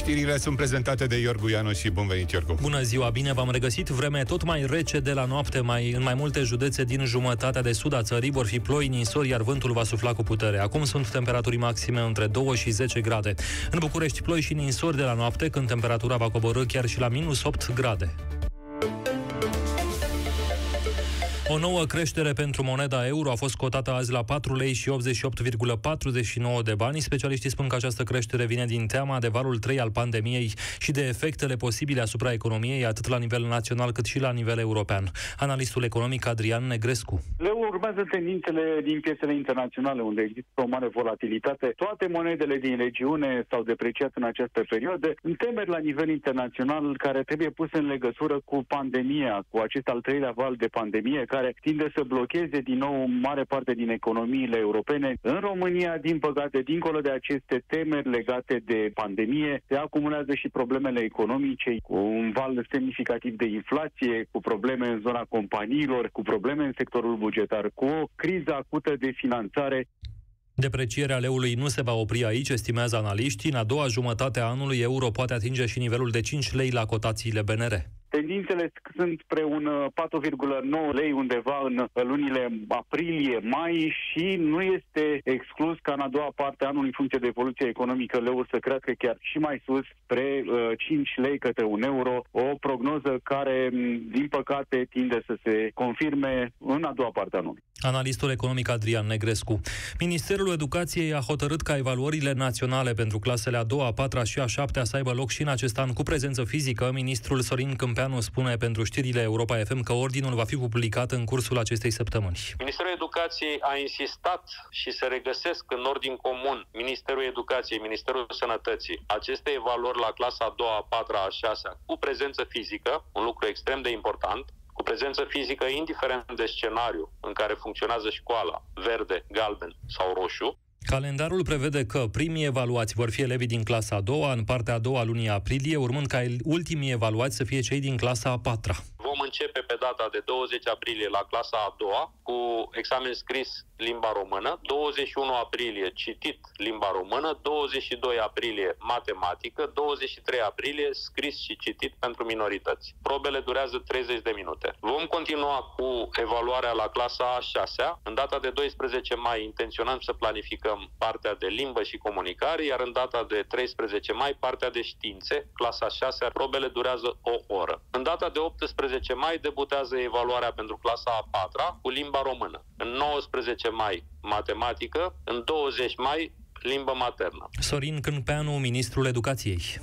Știrile sunt prezentate de Iorgu Iano și bun venit, Iorgu. Bună ziua, bine v-am regăsit. Vreme tot mai rece de la noapte, mai, în mai multe județe din jumătatea de sud a țării vor fi ploi, ninsori, iar vântul va sufla cu putere. Acum sunt temperaturi maxime între 2 și 10 grade. În București ploi și ninsori de la noapte, când temperatura va coborâ chiar și la minus 8 grade. O nouă creștere pentru moneda euro a fost cotată azi la 4 lei și 88,49 de bani. Specialiștii spun că această creștere vine din teama de valul 3 al pandemiei și de efectele posibile asupra economiei, atât la nivel național cât și la nivel european. Analistul economic Adrian Negrescu. Le urmează tendințele din piețele internaționale, unde există o mare volatilitate. Toate monedele din regiune s-au depreciat în această perioadă, în temeri la nivel internațional care trebuie puse în legătură cu pandemia, cu acest al treilea val de pandemie, care tinde să blocheze din nou mare parte din economiile europene. În România, din păcate, dincolo de aceste temeri legate de pandemie, se acumulează și problemele economice, cu un val semnificativ de inflație, cu probleme în zona companiilor, cu probleme în sectorul bugetar, cu o criză acută de finanțare Deprecierea leului nu se va opri aici, estimează analiștii. În a doua jumătate a anului, euro poate atinge și nivelul de 5 lei la cotațiile BNR Tendințele sunt spre un 4,9 lei undeva în lunile aprilie-mai și nu este exclus ca în a doua parte a anului, în funcție de evoluția economică, leul să crească chiar și mai sus, spre uh, 5 lei către un euro, o prognoză care, din păcate, tinde să se confirme în a doua parte a anului. Analistul economic Adrian Negrescu. Ministerul Educației a hotărât ca evaluările naționale pentru clasele a doua, a patra și a șaptea să aibă loc și în acest an cu prezență fizică. Ministrul Sorin Câmpeanu spune pentru știrile Europa FM că ordinul va fi publicat în cursul acestei săptămâni. Ministerul Educației a insistat și se regăsesc în ordin comun Ministerul Educației, Ministerul Sănătății, aceste evaluări la clasa a doua, a patra, a șasea cu prezență fizică, un lucru extrem de important, cu prezență fizică, indiferent de scenariu în care funcționează școala, verde, galben sau roșu. Calendarul prevede că primii evaluați vor fi elevii din clasa a doua, în partea a doua lunii aprilie, urmând ca ultimii evaluați să fie cei din clasa a patra. Vom începe pe data de 20 aprilie la clasa a doua cu examen scris limba română, 21 aprilie citit limba română, 22 aprilie matematică, 23 aprilie scris și citit pentru minorități. Probele durează 30 de minute. Vom continua cu evaluarea la clasa a 6 În data de 12 mai intenționăm să planificăm partea de limbă și comunicare, iar în data de 13 mai partea de științe, clasa 6 probele durează o oră. În data de 18 mai debutează evaluarea pentru clasa a 4 cu limba română. În 19 19 mai matematică, în 20 mai limbă maternă. Sorin Câmpeanu, ministrul educației.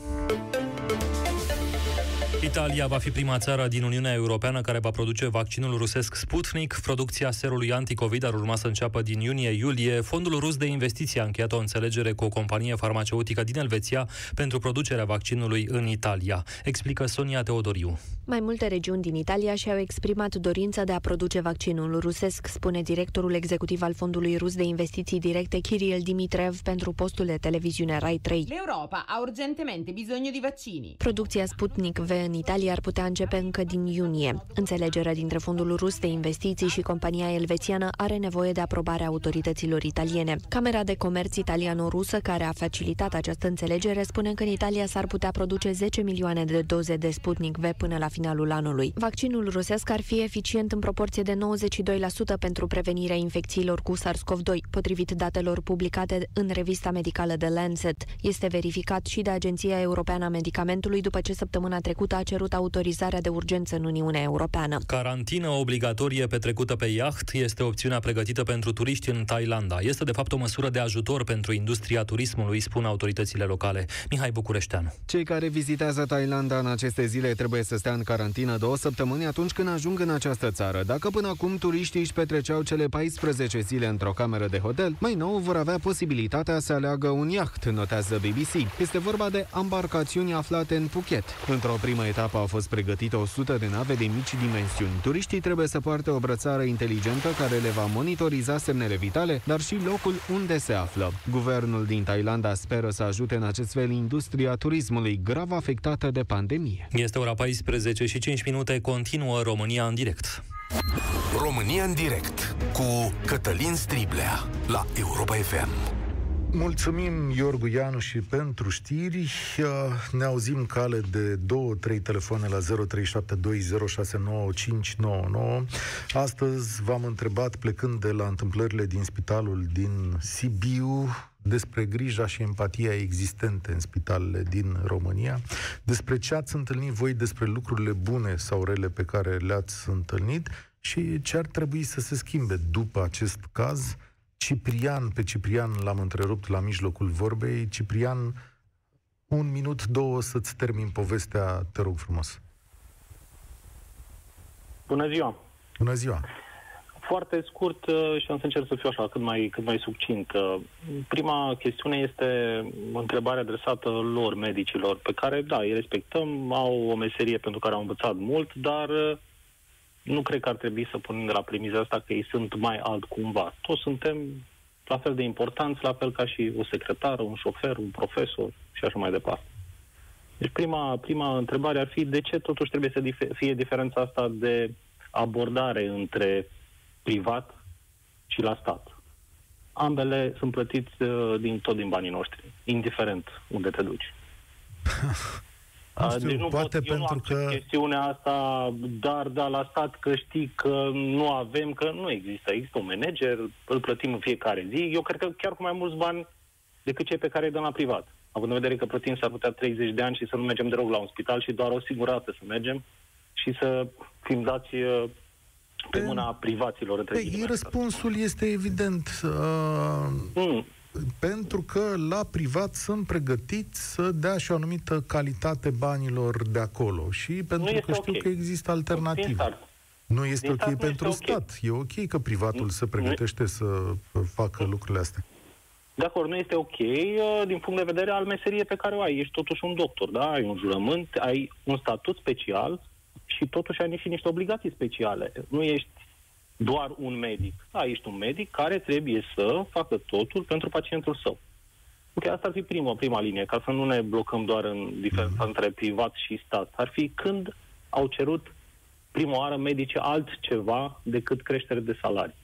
Italia va fi prima țară din Uniunea Europeană care va produce vaccinul rusesc Sputnik. Producția serului anticovid ar urma să înceapă din iunie-iulie. Fondul rus de investiții a încheiat o înțelegere cu o companie farmaceutică din Elveția pentru producerea vaccinului în Italia. Explică Sonia Teodoriu. Mai multe regiuni din Italia și-au exprimat dorința de a produce vaccinul rusesc, spune directorul executiv al Fondului Rus de Investiții Directe, Kirill Dimitrev, pentru postul de televiziune Rai 3. L'Europa ha urgentemente bisogno di vaccini. Producția Sputnik V în Italia ar putea începe încă din iunie. Înțelegerea dintre Fondul Rus de Investiții și compania elvețiană are nevoie de aprobarea autorităților italiene. Camera de Comerț italiano-rusă, care a facilitat această înțelegere, spune că în Italia s-ar putea produce 10 milioane de doze de Sputnik V până la finalul anului. Vaccinul rusesc ar fi eficient în proporție de 92% pentru prevenirea infecțiilor cu SARS-CoV-2, potrivit datelor publicate în revista medicală de Lancet. Este verificat și de Agenția Europeană a Medicamentului după ce săptămâna trecută a cerut autorizarea de urgență în Uniunea Europeană. Carantină obligatorie petrecută pe iaht este opțiunea pregătită pentru turiști în Thailanda. Este de fapt o măsură de ajutor pentru industria turismului, spun autoritățile locale. Mihai Bucureșteanu. Cei care vizitează Thailanda în aceste zile trebuie să stea în carantină două săptămâni atunci când ajung în această țară. Dacă până acum turiștii își petreceau cele 14 zile într-o cameră de hotel, mai nou vor avea posibilitatea să aleagă un iaht, notează BBC. Este vorba de embarcațiuni aflate în Phuket. Într-o primă etapă etapă au fost pregătite 100 de nave de mici dimensiuni. Turiștii trebuie să poarte o brățară inteligentă care le va monitoriza semnele vitale, dar și locul unde se află. Guvernul din Thailanda speră să ajute în acest fel industria turismului grav afectată de pandemie. Este ora 14 și 5 minute, continuă România în direct. România în direct cu Cătălin Striblea la Europa FM. Mulțumim, Iorgu Ianu, și pentru știri. Ne auzim cale de două, trei telefoane la 0372069599. Astăzi v-am întrebat, plecând de la întâmplările din spitalul din Sibiu, despre grija și empatia existente în spitalele din România, despre ce ați întâlnit voi, despre lucrurile bune sau rele pe care le-ați întâlnit și ce ar trebui să se schimbe după acest caz Ciprian, pe Ciprian l-am întrerupt la mijlocul vorbei. Ciprian, un minut, două să-ți termin povestea, te rog frumos. Bună ziua! Bună ziua! Foarte scurt uh, și am să încerc să fiu așa, cât mai, cât mai succint. Uh, prima chestiune este o întrebare adresată lor, medicilor, pe care, da, îi respectăm, au o meserie pentru care au învățat mult, dar uh, nu cred că ar trebui să punem de la premiza asta că ei sunt mai alt cumva. Toți suntem la fel de importanți, la fel ca și o secretară, un șofer, un profesor și așa mai departe. Deci prima, prima întrebare ar fi de ce totuși trebuie să dif- fie diferența asta de abordare între privat și la stat. Ambele sunt plătiți uh, din tot din banii noștri, indiferent unde te duci. *laughs* Nu știu, deci nu poate pot, eu pentru nu că... chestiunea asta, dar da la stat că știi că nu avem, că nu există. Există un manager, îl plătim în fiecare zi. Eu cred că chiar cu mai mulți bani decât cei pe care îi dăm la privat. Având în vedere că plătim s-ar putea 30 de ani și să nu mergem deloc la un spital și doar o singură dată să mergem și să fim dați uh, pe mâna privaților. Între Păi, ghilimele. răspunsul este evident. Uh, mm. Pentru că la privat sunt pregătiți să dea și o anumită calitate banilor de acolo. Și pentru este că știu ok. că există Din alternative. start. Nu este Din ok start nu pentru este ok. stat. E ok că privatul se pregătește să facă lucrurile astea. De acord, nu este ok uh, din punct de vedere al meseriei pe care o ai. Ești totuși un doctor, da? Ai un jurământ, ai un statut special și totuși ai și niște obligații speciale. Nu ești doar un medic. Da, ești un medic care trebuie să facă totul pentru pacientul său. Ok, asta ar fi prima, prima linie, ca să nu ne blocăm doar în diferența între privat și stat. Ar fi când au cerut prima oară medici altceva decât creștere de salarii.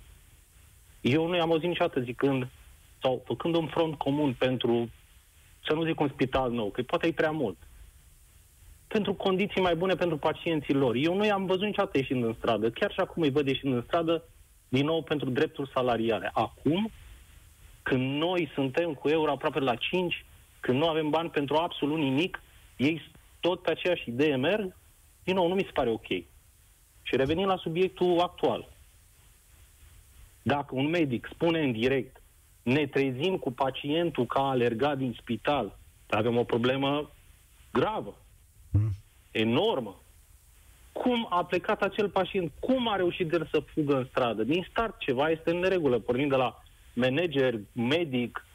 Eu nu i-am auzit niciodată zicând sau făcând un front comun pentru, să nu zic un spital nou, că poate e prea mult, pentru condiții mai bune pentru pacienții lor. Eu nu i-am văzut niciodată ieșind în stradă, chiar și acum îi văd ieșind în stradă, din nou pentru drepturi salariale. Acum, când noi suntem cu euro aproape la 5, când nu avem bani pentru absolut nimic, ei tot pe aceeași idee merg, din nou, nu mi se pare ok. Și revenim la subiectul actual. Dacă un medic spune în direct, ne trezim cu pacientul ca a alergat din spital, avem o problemă gravă, enormă. Cum a plecat acel pacient? Cum a reușit el să fugă în stradă? Din start ceva este în neregulă, pornind de la manager, medic,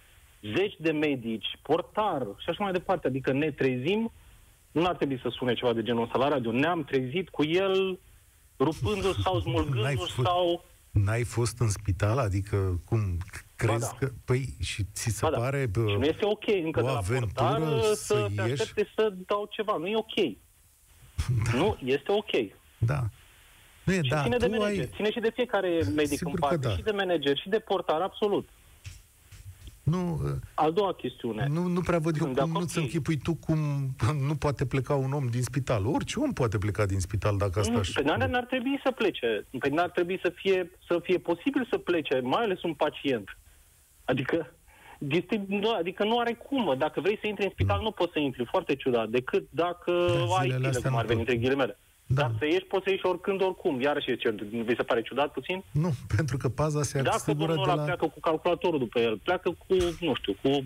zeci de medici, portar și așa mai departe. Adică ne trezim, nu ar trebui să sune ceva de genul ăsta la radio, ne-am trezit cu el rupându-și sau *laughs* N-ai smulgându-și fost- sau... N-ai fost în spital? Adică, cum, crezi da. că... Păi, și ți se Ba da. pare bă, Și nu este ok încă o de la portar aventură să, să te ieși? aștepte să dau ceva. Nu e ok. *laughs* Nu, este ok. Da. Nu e, Și da, ține de tu manager. ai... Ține și de fiecare medic Sigur în că parte. da. Și de manager, și de portar, absolut. Nu, Al doua chestiune. nu, nu prea văd eu Sunt de cum acord nu-ți cu ei. închipui tu cum *laughs* nu poate pleca un om din spital. Orice om poate pleca din spital dacă asta Nu, aș... Pe n-ar, n-ar trebui să plece. Pe n-ar trebui să fie, să fie posibil să plece, mai ales un pacient. Adică, este, nu, adică nu are cum. Dacă vrei să intri în spital, nu poți să intri. Foarte ciudat. Decât dacă ai zilele zile, astea cum nu ar veni, pot. între ghilimele. Da. Dar să ieși, poți să ieși oricând, oricum. Iarăși, e ce, vi se pare ciudat puțin? Nu, *laughs* pentru că paza se Dacă asigură domnul de ăla la... pleacă cu calculatorul după el, pleacă cu, nu știu, cu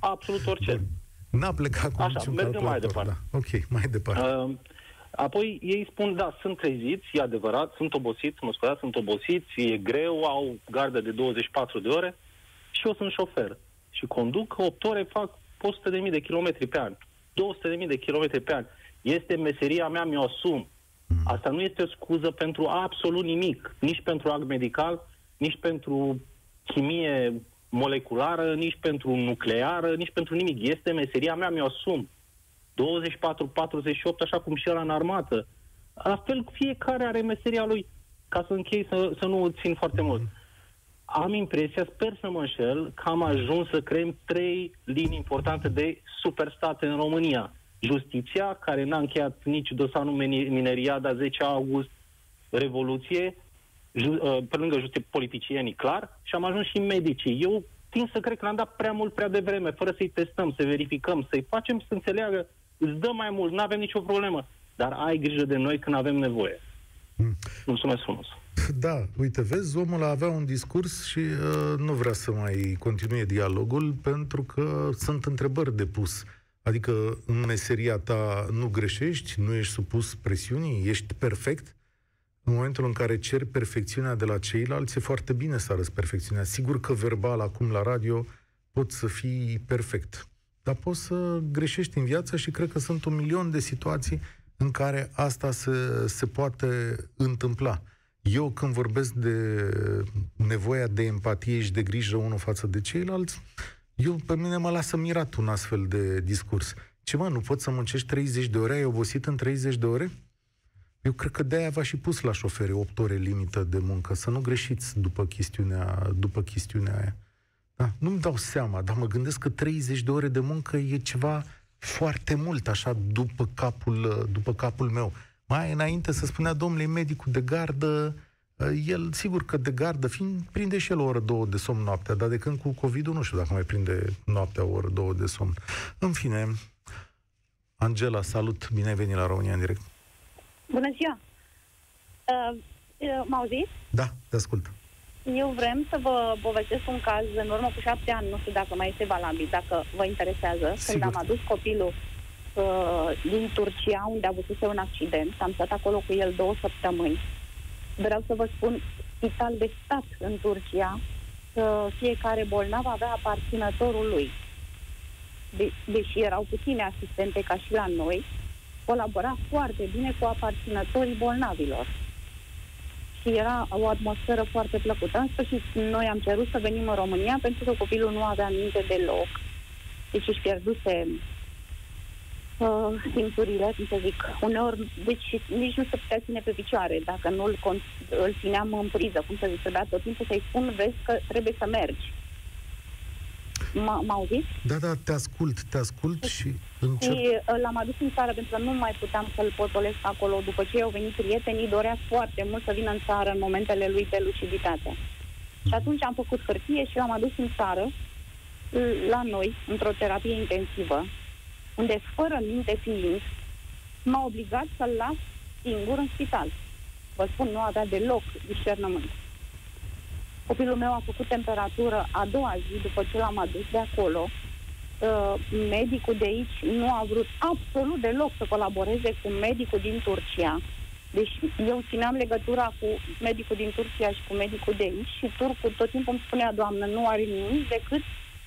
absolut orice. N-a plecat cu Așa, niciun mergem mai calculator. departe. Da. Ok, mai departe. Uh, apoi ei spun, da, sunt treziți, e adevărat, sunt obosiți, mă scuzați, sunt obosiți, e greu, au gardă de 24 de ore și eu sunt șofer. Și conduc 8 ore, fac 100.000 de kilometri pe an, 200.000 de kilometri pe an. Este meseria mea, mi-o asum. Asta nu este o scuză pentru absolut nimic, nici pentru act medical, nici pentru chimie moleculară, nici pentru nucleară, nici pentru nimic. Este meseria mea, mi-o asum. 24, 48, așa cum și ăla în armată. La fel, fiecare are meseria lui. Ca să închei, să, să nu țin foarte mult. Am impresia, sper să mă înșel, că am ajuns să creăm trei linii importante de superstate în România. Justiția, care n-a încheiat nici dosarul mini- mineriada 10 august, Revoluție, ju- uh, pe lângă justi- politicienii, clar, și am ajuns și medicii. Eu tind să cred că l-am dat prea mult, prea devreme, fără să-i testăm, să verificăm, să-i facem să înțeleagă, îți dă mai mult, nu avem nicio problemă, dar ai grijă de noi când avem nevoie. Mulțumesc frumos! Da, uite, vezi, omul avea un discurs și uh, nu vrea să mai continue dialogul pentru că sunt întrebări de pus. Adică în meseria ta nu greșești, nu ești supus presiunii, ești perfect. În momentul în care ceri perfecțiunea de la ceilalți, e foarte bine să arăți perfecțiunea. Sigur că verbal, acum la radio, poți să fii perfect. Dar poți să greșești în viață și cred că sunt un milion de situații în care asta se, se poate întâmpla. Eu când vorbesc de nevoia de empatie și de grijă unul față de ceilalți, eu pe mine mă lasă mirat un astfel de discurs. Ce mă, nu poți să muncești 30 de ore? Ai obosit în 30 de ore? Eu cred că de-aia v-a și pus la șoferi 8 ore limită de muncă, să nu greșiți după chestiunea, după chestiunea aia. Da? Nu-mi dau seama, dar mă gândesc că 30 de ore de muncă e ceva foarte mult, așa, după capul, după capul meu. Mai înainte să spunea, domnule, medicul de gardă, el, sigur că de gardă, fiind, prinde și el o oră, două de somn noaptea, dar de când cu covid nu știu dacă mai prinde noaptea o oră, două de somn. În fine, Angela, salut, bine ai venit la România în direct. Bună ziua! Uh, uh, m auzit? Da, te ascult. Eu vrem să vă povestesc un caz în urmă cu șapte ani, nu știu dacă mai este valabil, dacă vă interesează. Sigur. Când am adus copilul uh, din Turcia, unde a avut un accident, am stat acolo cu el două săptămâni. Vreau să vă spun, spital de stat în Turcia, că fiecare bolnav avea aparținătorul lui. De, deși erau puține asistente ca și la noi, colabora foarte bine cu aparținătorii bolnavilor și era o atmosferă foarte plăcută. În sfârșit, noi am cerut să venim în România pentru că copilul nu avea minte deloc. Deci își pierduse uh, simțurile, cum să zic. Uneori, deci nici nu se putea ține pe picioare dacă nu îl, îl țineam în priză, cum să zic, trebuia tot timpul să-i spun, vezi că trebuie să mergi. M- auziți? Da, da, te ascult, te ascult și încep... Și uh, l-am adus în țară pentru că nu mai puteam să-l potolesc acolo. După ce au venit prietenii, dorea foarte mult să vină în țară în momentele lui de luciditate. Și atunci am făcut hârtie și l-am adus în țară, la noi, într-o terapie intensivă, unde, fără minte fiind, m-a obligat să-l las singur în spital. Vă spun, nu avea deloc discernământ. Copilul meu a făcut temperatură a doua zi după ce l-am adus de acolo. Uh, medicul de aici nu a vrut absolut deloc să colaboreze cu medicul din Turcia. Deci eu țineam legătura cu medicul din Turcia și cu medicul de aici și turcul tot timpul îmi spunea, doamnă, nu are nimic decât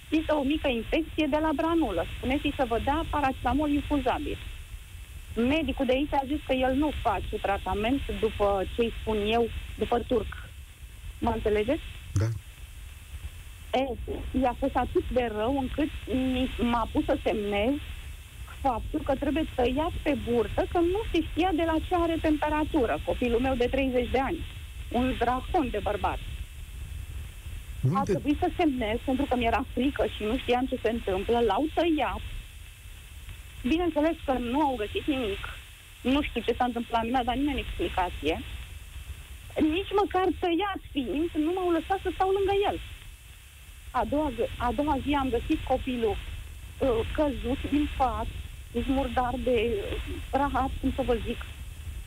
este o mică infecție de la branulă. Spuneți să vă dea paracetamol infuzabil. Medicul de aici a zis că el nu face tratament după ce îi spun eu, după turc. Mă înțelegeți? Da. E, i-a fost atât de rău încât m-a pus să semnez faptul că trebuie tăiat pe burtă că nu se știa de la ce are temperatură. Copilul meu de 30 de ani. Un dracon de bărbat. Unde? A trebuit să semnez pentru că mi-era frică și nu știam ce se întâmplă. L-au tăiat. Bineînțeles că nu au găsit nimic. Nu știu ce s-a întâmplat, nu mi-a dat nimeni explicație nici măcar tăiat fiind, nu m-au lăsat să stau lângă el. A doua, a doua zi am găsit copilul uh, căzut din pat, murdar de uh, rahat, cum să vă zic,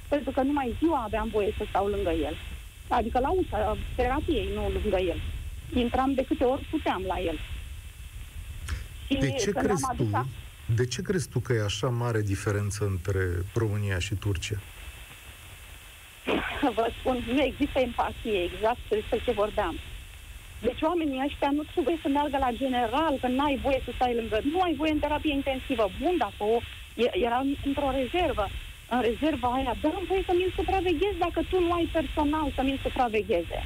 pentru că numai ziua aveam voie să stau lângă el. Adică la ușa terapiei, nu lângă el. Intram de câte ori puteam la el. Și de ce crezi tu? A... De ce crezi tu că e așa mare diferență între România și Turcia? *laughs* vă spun, nu există empatie, exact despre ce vorbeam. Deci oamenii ăștia nu trebuie să meargă la general, că n-ai voie să stai lângă, nu ai voie în terapie intensivă. Bun, dacă o, era într-o rezervă, în rezerva aia, dă voie să mi-l supraveghezi dacă tu nu ai personal să mi-l supravegheze.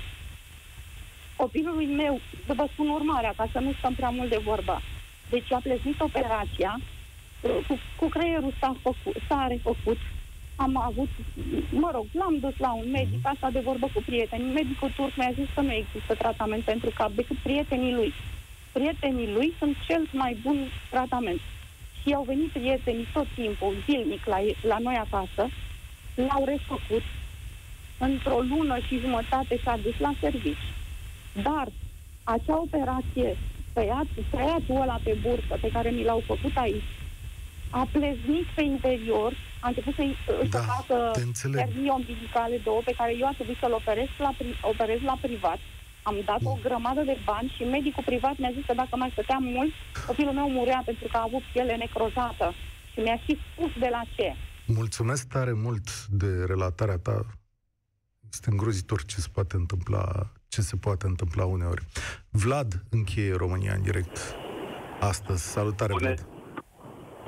Copilului meu, să vă spun urmarea, ca să nu stăm prea mult de vorbă. Deci a plesnit operația, cu, cu creierul s-a, făcut, s-a refăcut, am avut, mă rog, l-am dus la un medic, mhm. asta de vorbă cu prieteni. Medicul turc mi-a zis că nu există tratament pentru cap decât prietenii lui. Prietenii lui sunt cel mai bun tratament. Și au venit prietenii tot timpul, zilnic, la, la noi acasă, l-au refăcut. Într-o lună și jumătate s-a dus la servici. Dar acea operație, tăiat, tăiatul ăla pe bursă pe care mi l-au făcut aici, a pleznit pe interior, a început să-i da, să facă hernie umbilicale două, pe care eu aș trebuit să-l operez la, operez la privat. Am dat mm. o grămadă de bani și medicul privat mi-a zis că dacă mai stăteam mult, copilul meu murea pentru că a avut piele necrozată. Și mi-a și spus de la ce. Mulțumesc tare mult de relatarea ta. Este îngrozitor ce se poate întâmpla, ce se poate întâmpla uneori. Vlad încheie România în direct astăzi. Salutare, Bună. Vlad.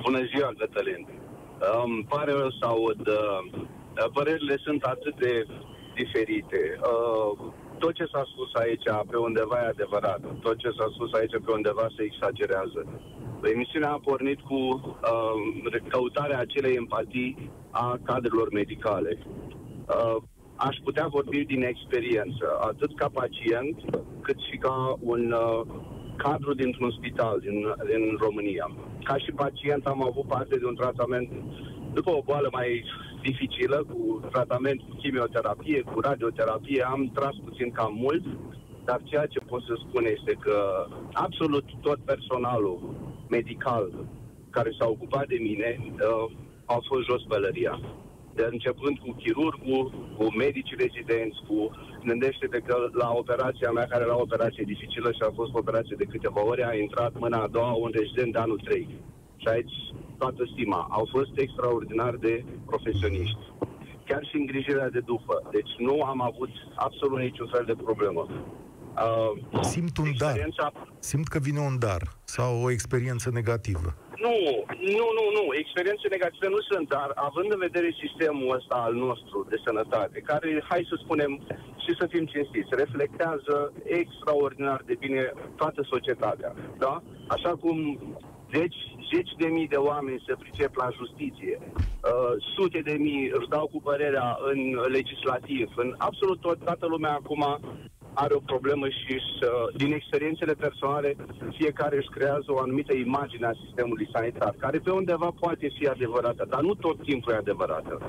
Bună ziua, Cătălin. Îmi pare rău să aud. Uh, părerile sunt atât de diferite. Uh, tot ce s-a spus aici pe undeva e adevărat. Tot ce s-a spus aici pe undeva se exagerează. Emisiunea a pornit cu uh, căutarea acelei empatii a cadrelor medicale. Uh, aș putea vorbi din experiență, atât ca pacient, cât și ca un uh, cadru dintr-un spital din, din România. Ca și pacient am avut parte de un tratament după o boală mai dificilă, cu tratament cu chimioterapie, cu radioterapie, am tras puțin cam mult, dar ceea ce pot să spun este că absolut tot personalul medical care s-a ocupat de mine uh, au fost jos pălăria de începând cu chirurgul, cu medici rezidenți, cu... Gândește-te că la operația mea, care era o operație dificilă și a fost o operație de câteva ore, a intrat mâna a doua un rezident de anul 3. Și aici toată stima. Au fost extraordinar de profesioniști. Chiar și îngrijirea de după. Deci nu am avut absolut niciun fel de problemă. Uh, Simt un experiența... dar. Simt că vine un dar sau o experiență negativă. Nu, nu, nu, nu. Experiențe negative nu sunt, dar având în vedere sistemul ăsta al nostru de sănătate, care, hai să spunem și să fim cinstiți, reflectează extraordinar de bine toată societatea, da? Așa cum zeci, zeci de mii de oameni se pricep la justiție, uh, sute de mii își dau cu părerea în legislativ, în absolut tot, toată lumea acum are o problemă și uh, din experiențele personale fiecare își creează o anumită imagine a sistemului sanitar, care pe undeva poate fi adevărată, dar nu tot timpul e adevărată.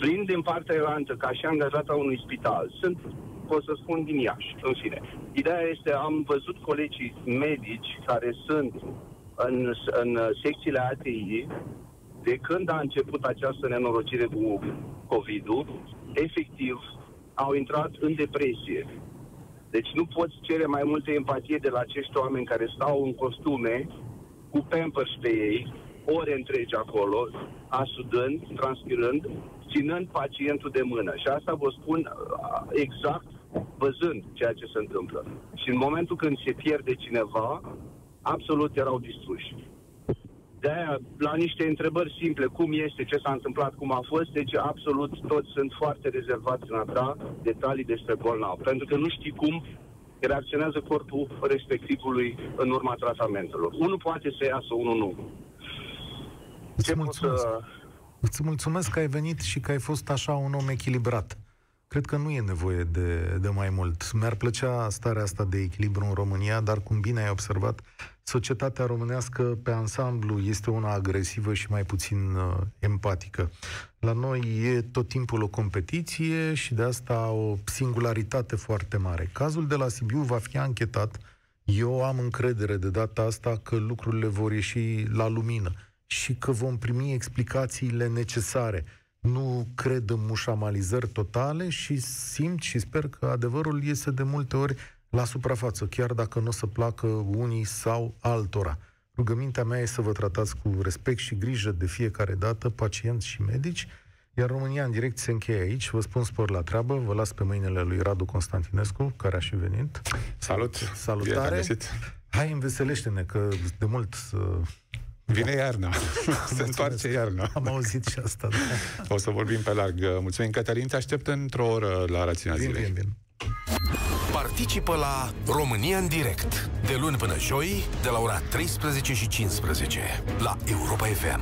Plin din partea elantă, ca și angajat a unui spital, sunt, pot să spun, din Iași, în fine. Ideea este, am văzut colegii medici care sunt în, în secțiile ATI, de când a început această nenorocire cu COVID-ul, efectiv, au intrat în depresie. Deci nu poți cere mai multă empatie de la acești oameni care stau în costume, cu pampers pe ei, ore întregi acolo, asudând, transpirând, ținând pacientul de mână. Și asta vă spun uh, exact văzând ceea ce se întâmplă. Și în momentul când se pierde cineva, absolut erau distruși de aia, la niște întrebări simple, cum este, ce s-a întâmplat, cum a fost, deci absolut toți sunt foarte rezervați în a da detalii despre bolnav, pentru că nu știi cum reacționează corpul respectivului în urma tratamentelor. Unul poate să iasă, unul nu. Îți mulțumesc. Să... Îți mulțumesc că ai venit și că ai fost așa un om echilibrat. Cred că nu e nevoie de, de mai mult. Mi-ar plăcea starea asta de echilibru în România, dar cum bine ai observat, societatea românească pe ansamblu este una agresivă și mai puțin uh, empatică. La noi e tot timpul o competiție și de asta o singularitate foarte mare. Cazul de la Sibiu va fi anchetat. Eu am încredere de data asta că lucrurile vor ieși la lumină și că vom primi explicațiile necesare nu cred în mușamalizări totale și simt și sper că adevărul iese de multe ori la suprafață, chiar dacă nu o să placă unii sau altora. Rugămintea mea e să vă tratați cu respect și grijă de fiecare dată, pacienți și medici, iar România în direct se încheie aici. Vă spun spor la treabă, vă las pe mâinile lui Radu Constantinescu, care a și venit. Salut! Salutare! Hai, înveselește-ne, că de mult Vine iarna. *laughs* Se întoarce iarna. Am auzit și asta. Da. O să vorbim pe larg. Mulțumim, Cătălin. Te aștept într-o oră la rațiunea bine, zilei. Bine, bine. Participă la România în direct, de luni până joi, de la ora 13 și 15, la Europa FM.